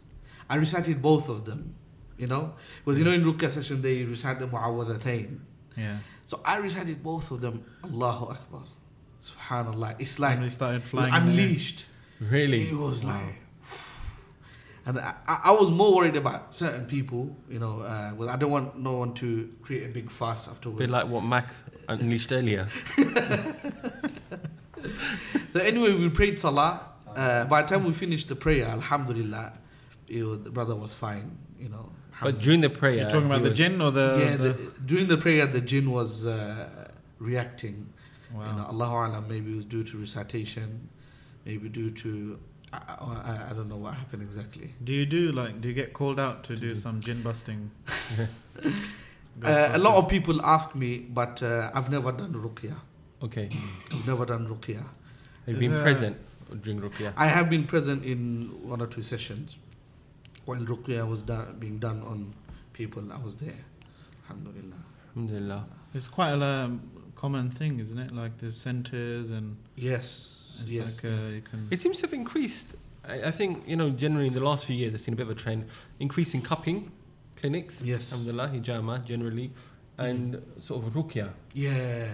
[SPEAKER 2] I recited both of them, you know? Because you know in Ruqya session they recite the Mu'awwadhatayn.
[SPEAKER 1] Yeah.
[SPEAKER 2] So I recited both of them. Allahu Akbar. Subhanallah. It's like
[SPEAKER 1] Somebody started flying. in the air.
[SPEAKER 2] unleashed.
[SPEAKER 3] Really?
[SPEAKER 2] It was
[SPEAKER 1] Wow.
[SPEAKER 2] like. And I, I I was more worried about certain people, you know. Uh, well, I don't want no one to create a big fuss
[SPEAKER 3] A
[SPEAKER 2] afterwards.
[SPEAKER 3] bit like what Mac unleashed earlier.
[SPEAKER 2] So anyway, we prayed salah. Uh, by the time we finished the prayer, Alhamdulillah, it was, the brother was fine. You know.
[SPEAKER 3] But during the prayer,
[SPEAKER 1] You're talking about the
[SPEAKER 3] was-
[SPEAKER 1] jinn or the.
[SPEAKER 2] yeah,
[SPEAKER 1] the
[SPEAKER 2] the, during the prayer, the jinn was uh, reacting.
[SPEAKER 1] wow.
[SPEAKER 2] You know, Allahu Alam, maybe it was due to recitation, maybe due to I, I, I don't know what happened exactly.
[SPEAKER 1] Do you do like? Do you get called out to do some jinn busting?
[SPEAKER 2] Uh, a lot of people ask me, but uh, I've never done ruqya.
[SPEAKER 3] Okay.
[SPEAKER 2] I've never done ruqya.
[SPEAKER 3] Have you
[SPEAKER 1] Is
[SPEAKER 3] been present during Ruqya?
[SPEAKER 2] I have been present in one or two sessions while ruqya was done, being done on people. I was there. Alhamdulillah.
[SPEAKER 3] Alhamdulillah.
[SPEAKER 1] It's quite a um, common thing, isn't it? Like there's centers and
[SPEAKER 2] Yes.
[SPEAKER 1] It's
[SPEAKER 2] yes.
[SPEAKER 1] like uh, you can.
[SPEAKER 3] It seems to have increased. I, I think, you know, generally in the last few years, I've seen a bit of a trend increasing cupping clinics.
[SPEAKER 2] Yes.
[SPEAKER 3] Alhamdulillah, hijama generally, and sort of ruqya.
[SPEAKER 2] Yeah.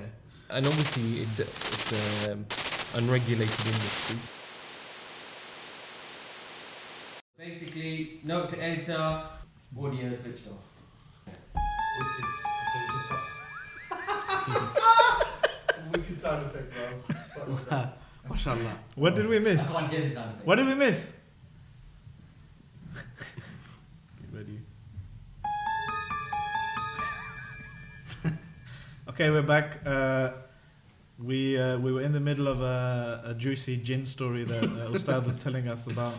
[SPEAKER 3] And obviously, it's a, it's a um, unregulated industry. Basically, note to enter, audio switched off.
[SPEAKER 5] Wicked sound a effect, bro.
[SPEAKER 2] MashaAllah.
[SPEAKER 1] What did we miss?
[SPEAKER 4] I can't hear this sound.
[SPEAKER 1] What did we miss? Get ready. okay, we're back. Uh, we uh, we were in the middle of a, a juicy jinn story that uh, Ustad was telling us about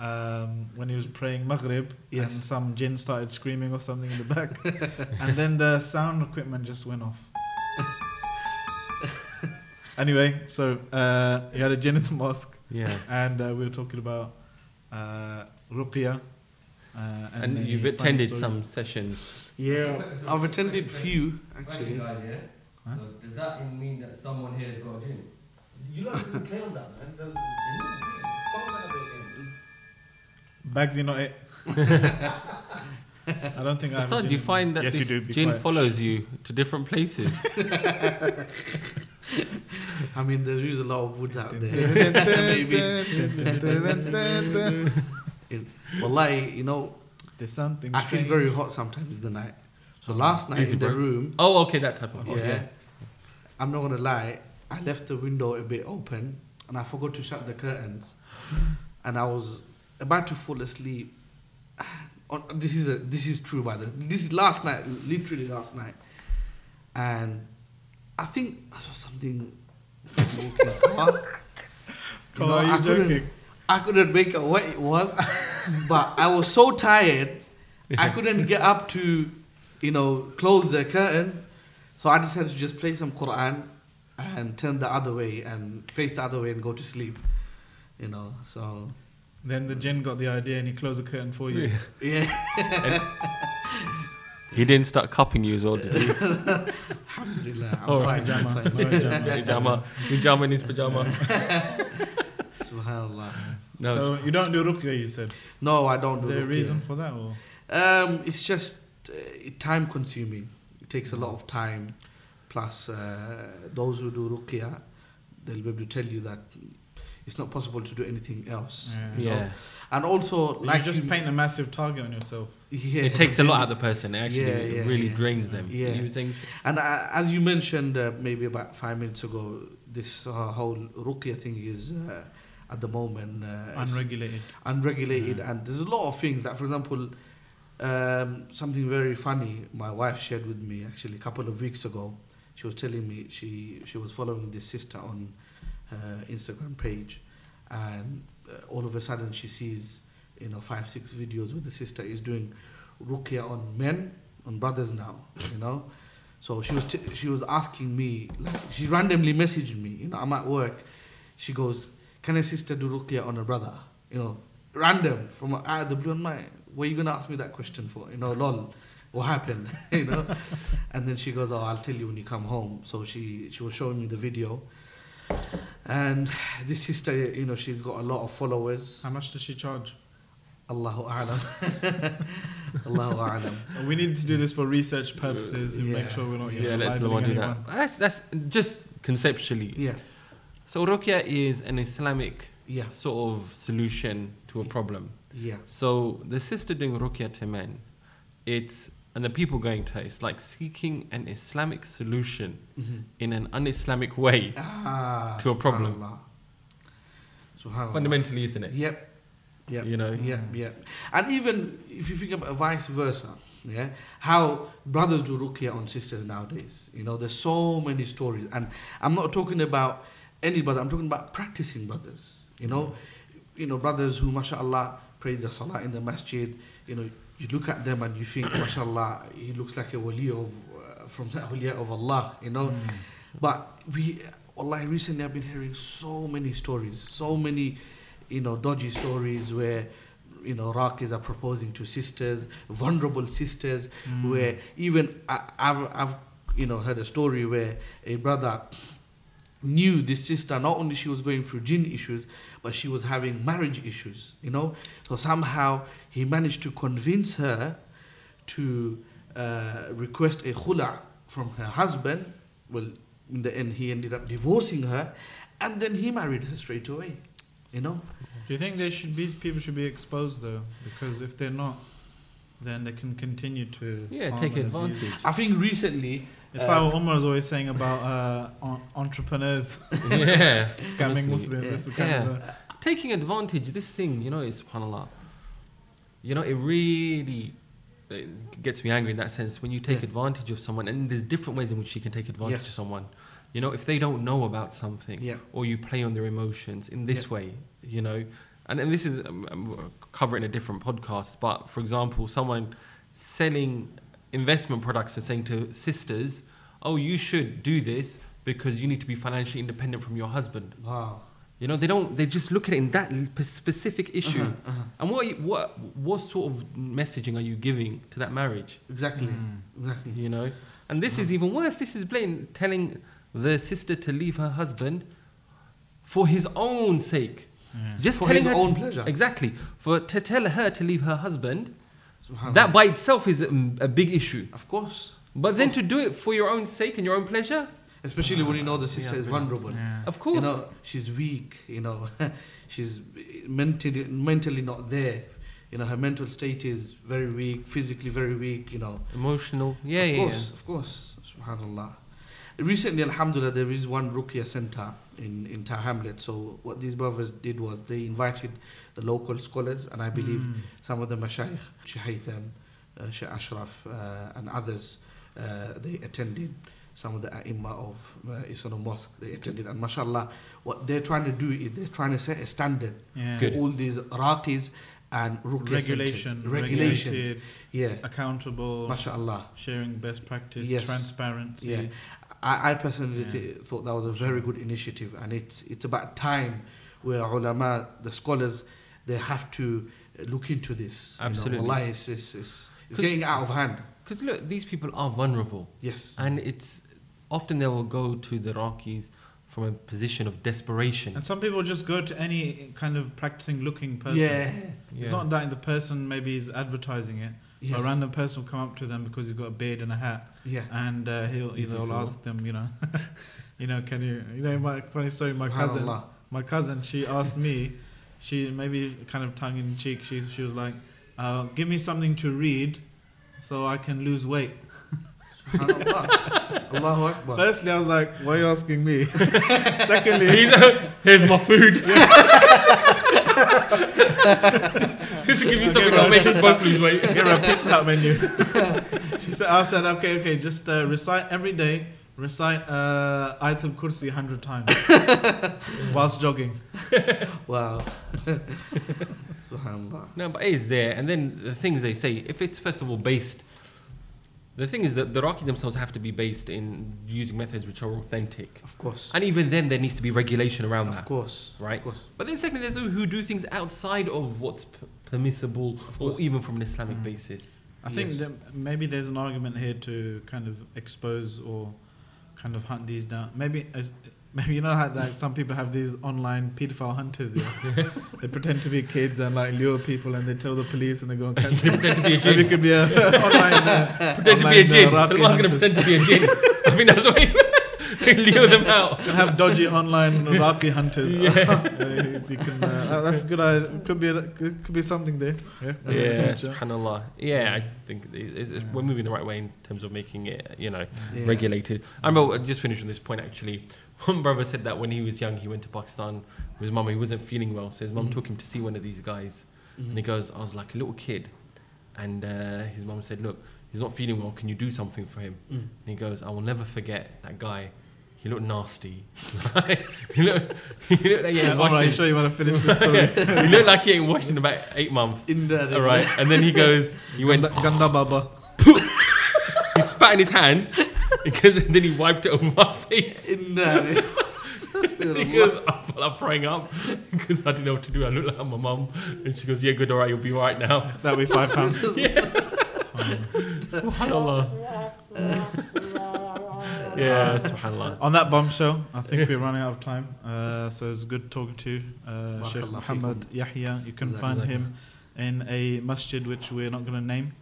[SPEAKER 1] um, when he was praying Maghrib
[SPEAKER 2] Yes.
[SPEAKER 1] and some jinn started screaming or something in the back, and then the sound equipment just went off. Anyway, so uh, he had a jinn in the mosque
[SPEAKER 3] Yeah.
[SPEAKER 1] and uh, we were talking about uh, ruqya. Uh,
[SPEAKER 3] And,
[SPEAKER 1] any
[SPEAKER 3] you've attended
[SPEAKER 1] stories.
[SPEAKER 3] some sessions.
[SPEAKER 2] Yeah. I've attended few
[SPEAKER 4] Question,
[SPEAKER 2] actually.
[SPEAKER 4] guys, yeah?
[SPEAKER 1] Huh?
[SPEAKER 4] So does that mean that someone here has got a jinn?
[SPEAKER 5] You lot didn't kill that, man. Doesn't. Stop that bit in.
[SPEAKER 1] Bagsy not it. I don't think I have a
[SPEAKER 3] Ustad, do you find that
[SPEAKER 1] yes,
[SPEAKER 3] this
[SPEAKER 1] you do. Be
[SPEAKER 3] jinn
[SPEAKER 1] quiet.
[SPEAKER 3] follows you to different places?
[SPEAKER 2] I mean, there is a lot of woods out there. Maybe. Wallahi, you know,
[SPEAKER 1] There's something.
[SPEAKER 2] I feel
[SPEAKER 1] strange.
[SPEAKER 2] very hot sometimes in the night. So uh-huh. last night
[SPEAKER 3] Easy,
[SPEAKER 2] in the
[SPEAKER 3] bro.
[SPEAKER 2] room,
[SPEAKER 3] oh, okay, that type of.
[SPEAKER 2] yeah,
[SPEAKER 3] Okay.
[SPEAKER 2] I'm not gonna lie, I left the window a bit open and I forgot to shut the curtains, and I was about to fall asleep. On, this is a, this is true by the this is last night, literally last night, and I think I saw something walking past. You
[SPEAKER 1] Oh,
[SPEAKER 2] know,
[SPEAKER 1] are you
[SPEAKER 2] I couldn't-
[SPEAKER 1] joking?
[SPEAKER 2] I couldn't make out what it was, but I was so tired, I couldn't get up to, you know, close the curtains. So I decided to just play some Quran and turn the other way and face the other way and go to sleep. You know, so
[SPEAKER 1] Then the jinn got the idea and he closed the curtain for you.
[SPEAKER 2] yeah,
[SPEAKER 3] He didn't start cupping you as well, did he?
[SPEAKER 2] Alhamdulillah, I'm
[SPEAKER 3] Oh,
[SPEAKER 2] fine.
[SPEAKER 1] Pajama.
[SPEAKER 2] I'm fine.
[SPEAKER 1] No pajama.
[SPEAKER 3] Pajama, pajama in his pajama.
[SPEAKER 2] Subhanallah.
[SPEAKER 3] No,
[SPEAKER 1] so you don't do ruqya, you said.
[SPEAKER 2] No, I don't
[SPEAKER 1] Is
[SPEAKER 2] do
[SPEAKER 1] there a reason for that? Or?
[SPEAKER 2] Um, it's just uh, time consuming. It takes a lot of time. Plus, uh, those who do ruqya, they'll be able to tell you that it's not possible to do anything else.
[SPEAKER 1] Yeah.
[SPEAKER 2] you know.
[SPEAKER 3] yeah.
[SPEAKER 2] And also,
[SPEAKER 1] You
[SPEAKER 2] like
[SPEAKER 1] just
[SPEAKER 2] you-
[SPEAKER 1] paint a massive target on yourself.
[SPEAKER 2] yeah,
[SPEAKER 3] It takes a lot out of the person. It actually
[SPEAKER 2] Yeah, yeah,
[SPEAKER 3] really
[SPEAKER 2] yeah.
[SPEAKER 3] drains them.
[SPEAKER 2] Yeah.
[SPEAKER 3] You were saying,
[SPEAKER 2] And uh, as you mentioned uh, maybe about five minutes ago, this uh, whole ruqya thing is uh, at the moment uh,
[SPEAKER 1] Unregulated.
[SPEAKER 2] unregulated,
[SPEAKER 1] Yeah.
[SPEAKER 2] and there's a lot of things. Like for example, um, something very funny my wife shared with me actually a couple of weeks ago. She was telling me she she was following this sister on her Instagram page, and uh, all of a sudden she sees you know five six videos where the sister is doing ruqya on men on brothers now you know. So she was t- she was asking me like she randomly messaged me you know i'm at work. She goes can a sister do ruqya on a brother? You know random from out of the blue i'm like what are you gonna ask me that question for? You know lol what happened? You know? And then she goes oh i'll tell you when you come home. So she she was showing me the video and this sister you know she's got a lot of followers
[SPEAKER 1] How much does she charge?
[SPEAKER 2] allahu a'lam allahu a'lam
[SPEAKER 1] We need to do this for research purposes and make sure we're not
[SPEAKER 3] yeah, let's
[SPEAKER 1] libeling
[SPEAKER 3] not do that. That's, that's just conceptually.
[SPEAKER 2] yeah
[SPEAKER 3] So, Ruqya is an Islamic
[SPEAKER 2] yeah
[SPEAKER 3] sort of solution to a problem.
[SPEAKER 2] yeah
[SPEAKER 3] So, the sister doing Ruqya to men, it's, and the people going to her, it's like seeking an Islamic solution
[SPEAKER 2] Mhm.
[SPEAKER 3] in an un Islamic way.
[SPEAKER 2] Ah,
[SPEAKER 3] To a problem.
[SPEAKER 2] subhanallah. Subhanallah.
[SPEAKER 3] Fundamentally, isn't it?
[SPEAKER 2] Yep. Yep.
[SPEAKER 3] You know?
[SPEAKER 2] Yep. Yep. And even if you think about vice versa, yeah, how brothers do ruqya on sisters nowadays. You know, there's so many stories, and I'm not talking about any brother. I'm talking about practicing brothers. You know, you know brothers who, mashallah, pray the salah in the masjid. You know, you look at them and you think, mashallah, he looks like a wali of uh, from the awliya of Allah. You know, but we, Allah, recently I've been hearing so many stories, so many, you know, dodgy stories where, you know, Raqis are proposing to sisters, vulnerable sisters, where even I, I've, I've, you know, heard a story where a brother knew this sister, not only she was going through jinn issues, but she was having marriage issues, you know. So somehow he managed to convince her to uh, request a khula from her husband. Well, in the end, he ended up divorcing her, and then he married her straight away. You know,
[SPEAKER 1] Do you think they should be people should be exposed though? Because if they're not, then they can continue to
[SPEAKER 3] Yeah, take
[SPEAKER 1] and abuse.
[SPEAKER 3] advantage.
[SPEAKER 2] I think recently,
[SPEAKER 1] It's
[SPEAKER 2] Uh,
[SPEAKER 1] like what Umar is always saying about uh, entrepreneurs
[SPEAKER 3] yeah.
[SPEAKER 1] scamming. Muslims.
[SPEAKER 2] yeah.
[SPEAKER 1] This is kind of
[SPEAKER 3] Yeah. Taking advantage, this thing, you know, is subhanAllah. You know, it really it gets me angry in that sense when you take
[SPEAKER 2] Yeah.
[SPEAKER 3] advantage of someone, and there's different ways in which you can take advantage
[SPEAKER 2] Yes.
[SPEAKER 3] of someone. You know, if they don't know about something,
[SPEAKER 2] Yeah.
[SPEAKER 3] or you play on their emotions in this
[SPEAKER 2] Yeah.
[SPEAKER 3] way, you know, and, and this is um, um, in a different podcast, but for example, someone selling investment products and saying to sisters, oh, you should do this because you need to be financially independent from your husband.
[SPEAKER 2] wow,
[SPEAKER 3] You know, they don't. They just look at it in that specific issue.
[SPEAKER 2] Uh-huh, uh-huh.
[SPEAKER 3] And what, are you, what, what sort of messaging are you giving to that marriage?
[SPEAKER 2] exactly,
[SPEAKER 1] Mm.
[SPEAKER 2] exactly.
[SPEAKER 3] You know, and this
[SPEAKER 2] Uh-huh.
[SPEAKER 3] is even worse. This is blatant telling the sister to leave her husband for his own sake.
[SPEAKER 1] Yeah.
[SPEAKER 3] Just
[SPEAKER 2] For
[SPEAKER 3] telling
[SPEAKER 2] his
[SPEAKER 3] her
[SPEAKER 2] own
[SPEAKER 3] to,
[SPEAKER 2] pleasure.
[SPEAKER 3] Exactly. For to tell her to leave her husband That by itself is a, a big issue.
[SPEAKER 2] of course.
[SPEAKER 3] But then to do it for your own sake and your own pleasure,
[SPEAKER 2] Especially when you know the sister
[SPEAKER 3] Yeah,
[SPEAKER 2] is vulnerable.
[SPEAKER 1] Yeah.
[SPEAKER 3] of course.
[SPEAKER 2] You know, she's weak, you know, she's mentally mentally not there. You know, her mental state is very weak, physically very weak, you know.
[SPEAKER 3] Emotional. Yeah,
[SPEAKER 2] of
[SPEAKER 3] yeah,
[SPEAKER 2] course, of course. Subhanallah. Recently, Alhamdulillah, there is one Ruqya center in, in Tower Hamlet. So, what these brothers did was they invited the local scholars, and I believe
[SPEAKER 1] Mm.
[SPEAKER 2] some of the Mashaykh, Sheikh Haytham, uh, Sheikh Ashraf, uh, and others, uh, they attended. Some of the ai of uh, Islam Mosque, they attended. And mashallah, what they're trying to do is they're trying to set a standard
[SPEAKER 1] Yeah.
[SPEAKER 3] Good.
[SPEAKER 2] for all these Raqis and Ruqya
[SPEAKER 1] Regulation,
[SPEAKER 2] centers. Regulations.
[SPEAKER 1] regulated,
[SPEAKER 2] Yeah,
[SPEAKER 1] accountable,
[SPEAKER 2] mashallah.
[SPEAKER 1] sharing best practice,
[SPEAKER 2] Yes.
[SPEAKER 1] transparency.
[SPEAKER 2] Yeah. I, I personally
[SPEAKER 1] Yeah.
[SPEAKER 2] thi- thought that was a very good initiative, and it's it's about time where ulama, the scholars, they have to uh, look into this. You
[SPEAKER 3] Absolutely.
[SPEAKER 2] know, wallahi, it's, it's, it's, it's
[SPEAKER 3] 'Cause-
[SPEAKER 2] getting out of hand.
[SPEAKER 3] Because look, these people are vulnerable.
[SPEAKER 2] Yes.
[SPEAKER 3] And it's often they will go to the Raqis from a position of desperation.
[SPEAKER 1] And some people just go to any kind of practicing looking person.
[SPEAKER 2] Yeah.
[SPEAKER 1] It's not that the person maybe is advertising it.
[SPEAKER 2] Yes.
[SPEAKER 1] A random person will come up to them because he's got a beard and a hat,
[SPEAKER 2] Yeah.
[SPEAKER 1] and uh, he'll either will ask them, you know, you know, can you, you know, my funny story. My cousin, my cousin, she asked me, she maybe kind of tongue in cheek, she she was like, uh, "Give me something to read, so I can lose weight."
[SPEAKER 2] Subhanallah. Allahu Akbar.
[SPEAKER 1] Firstly, I was like, "Why are you asking me?" Secondly,
[SPEAKER 3] He's, here's my food. this will give you something
[SPEAKER 1] Okay,
[SPEAKER 3] that'll make us both lose weight.
[SPEAKER 1] Get her a pizza Hut menu. she said, I said, okay, okay, just uh, recite every day, recite uh, Ayatul Kursi 100 times whilst jogging.
[SPEAKER 2] Wow. Subhanallah.
[SPEAKER 3] No, but it is there. And then the things they say, if it's first of all based, the thing is that the Raqi themselves have to be based in using methods which are authentic.
[SPEAKER 2] Of course.
[SPEAKER 3] And even then, there needs to be regulation around
[SPEAKER 2] Of
[SPEAKER 3] that.
[SPEAKER 2] Of course.
[SPEAKER 3] Right.
[SPEAKER 2] Of course.
[SPEAKER 3] But then, secondly, there's those who do things outside of what's p- permissible or even from an Islamic
[SPEAKER 1] Mm.
[SPEAKER 3] basis.
[SPEAKER 1] I think
[SPEAKER 2] Yes.
[SPEAKER 1] that maybe there's an argument here to kind of expose or kind of hunt these down. Maybe as maybe you know how like some people have these online pedophile hunters. Yeah? they pretend to be kids and like lure people, and they tell the police, and they go and catch them.
[SPEAKER 3] pretend to be a
[SPEAKER 1] Maybe it could be a online. Uh,
[SPEAKER 3] pretend to be a
[SPEAKER 1] online, uh,
[SPEAKER 3] jinn. Someone's going to pretend to be a jinn. I think that's why you lure them out.
[SPEAKER 1] have dodgy online Raqi hunters. Uh, you can, uh, that's a good. idea. Could be a, could, could be something there. Yeah.
[SPEAKER 3] Yeah, subhanallah. Yeah, I think it's, it's, we're moving the right way in terms of making it, you know,
[SPEAKER 2] Yeah.
[SPEAKER 3] regulated. I remember, just finishing this point actually. One brother said that when he was young, he went to Pakistan with his mum. He wasn't feeling well, so his mum
[SPEAKER 2] Mhm.
[SPEAKER 3] took him to see one of these guys. And he
[SPEAKER 2] Mhm.
[SPEAKER 3] goes, I was like a little kid. And uh, his mum said, Look, he's not feeling well. Can you do something for him?
[SPEAKER 2] Mm.
[SPEAKER 3] And he goes, I will never forget that guy. He looked nasty. he, looked, he looked like he
[SPEAKER 1] Yeah,
[SPEAKER 3] ain't washed
[SPEAKER 1] right,
[SPEAKER 3] in-
[SPEAKER 1] sure you want to finish the story?
[SPEAKER 3] he looked like he ain't washed in about eight months.
[SPEAKER 2] In the
[SPEAKER 3] All right, and then he goes, he went,
[SPEAKER 1] Ganda, Ganda Baba.
[SPEAKER 3] he spat in his hands because then he wiped it over my face.
[SPEAKER 2] In the
[SPEAKER 3] he goes, I felt like throwing up because I didn't know what to do. I looked like my mum, and she goes, "Yeah, good, all right, you'll be all right now."
[SPEAKER 1] That'll be five pounds. yeah.
[SPEAKER 3] Subhanallah. yeah, subhanallah.
[SPEAKER 1] On that bombshell, I think we're running out of time. Uh, so it's good talking to you, uh, Sheikh
[SPEAKER 2] Barakallah
[SPEAKER 1] Muhammad Yahya. You can
[SPEAKER 2] Jazakallah.
[SPEAKER 1] find him in a masjid which we're not going to name.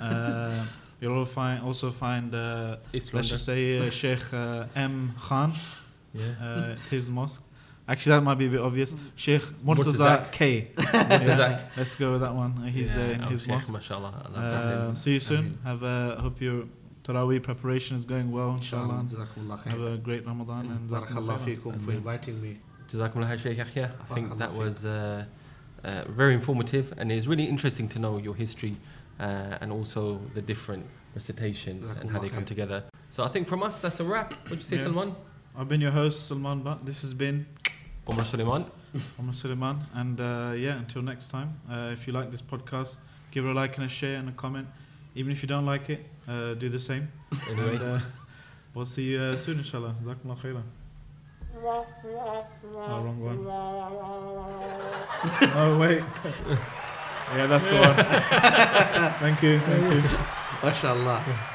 [SPEAKER 1] Uh, you'll find, also find, uh,
[SPEAKER 3] Islam.
[SPEAKER 1] let's just say, uh, Sheikh uh, M. Khan.
[SPEAKER 3] Yeah.
[SPEAKER 1] Uh, it's his mosque. Actually, that might be a bit obvious. Sheikh Murtaza
[SPEAKER 3] Murtazak.
[SPEAKER 1] K.
[SPEAKER 3] Murtazak.
[SPEAKER 1] Let's go with that one. Uh, He's uh, in his
[SPEAKER 3] okay,
[SPEAKER 1] mosque.
[SPEAKER 3] Mashallah. Allah bless him.
[SPEAKER 1] Uh, see you soon.
[SPEAKER 2] Ameen.
[SPEAKER 1] Have a hope your Taraweeh preparation is going well, inshallah.
[SPEAKER 2] Inshallah.
[SPEAKER 1] Have a great Ramadan and
[SPEAKER 2] Barakallah
[SPEAKER 1] Jazakumullah
[SPEAKER 2] feekum for inviting me.
[SPEAKER 3] Jazakumullah Shaykh Yahya. I think that was uh, uh, very informative and it's really interesting to know your history uh, and also the different recitations and how they come together. So I think from us, that's a wrap. Do you say,
[SPEAKER 1] Yeah.
[SPEAKER 3] Salman?
[SPEAKER 1] I've been your host, Salman Butt. This has been
[SPEAKER 3] Omar Suleiman.
[SPEAKER 1] Omar Suleiman. And uh, yeah, until next time, uh, if you like this podcast, give it a like and a share and a comment. Even if you don't like it, uh, do the same.
[SPEAKER 3] Anyway.
[SPEAKER 1] And uh, we'll see you uh, soon, inshallah. Jazakumullah khairan. Oh, wrong one. oh, wait. Yeah, that's the one. thank you. Thank you.
[SPEAKER 2] MashaAllah.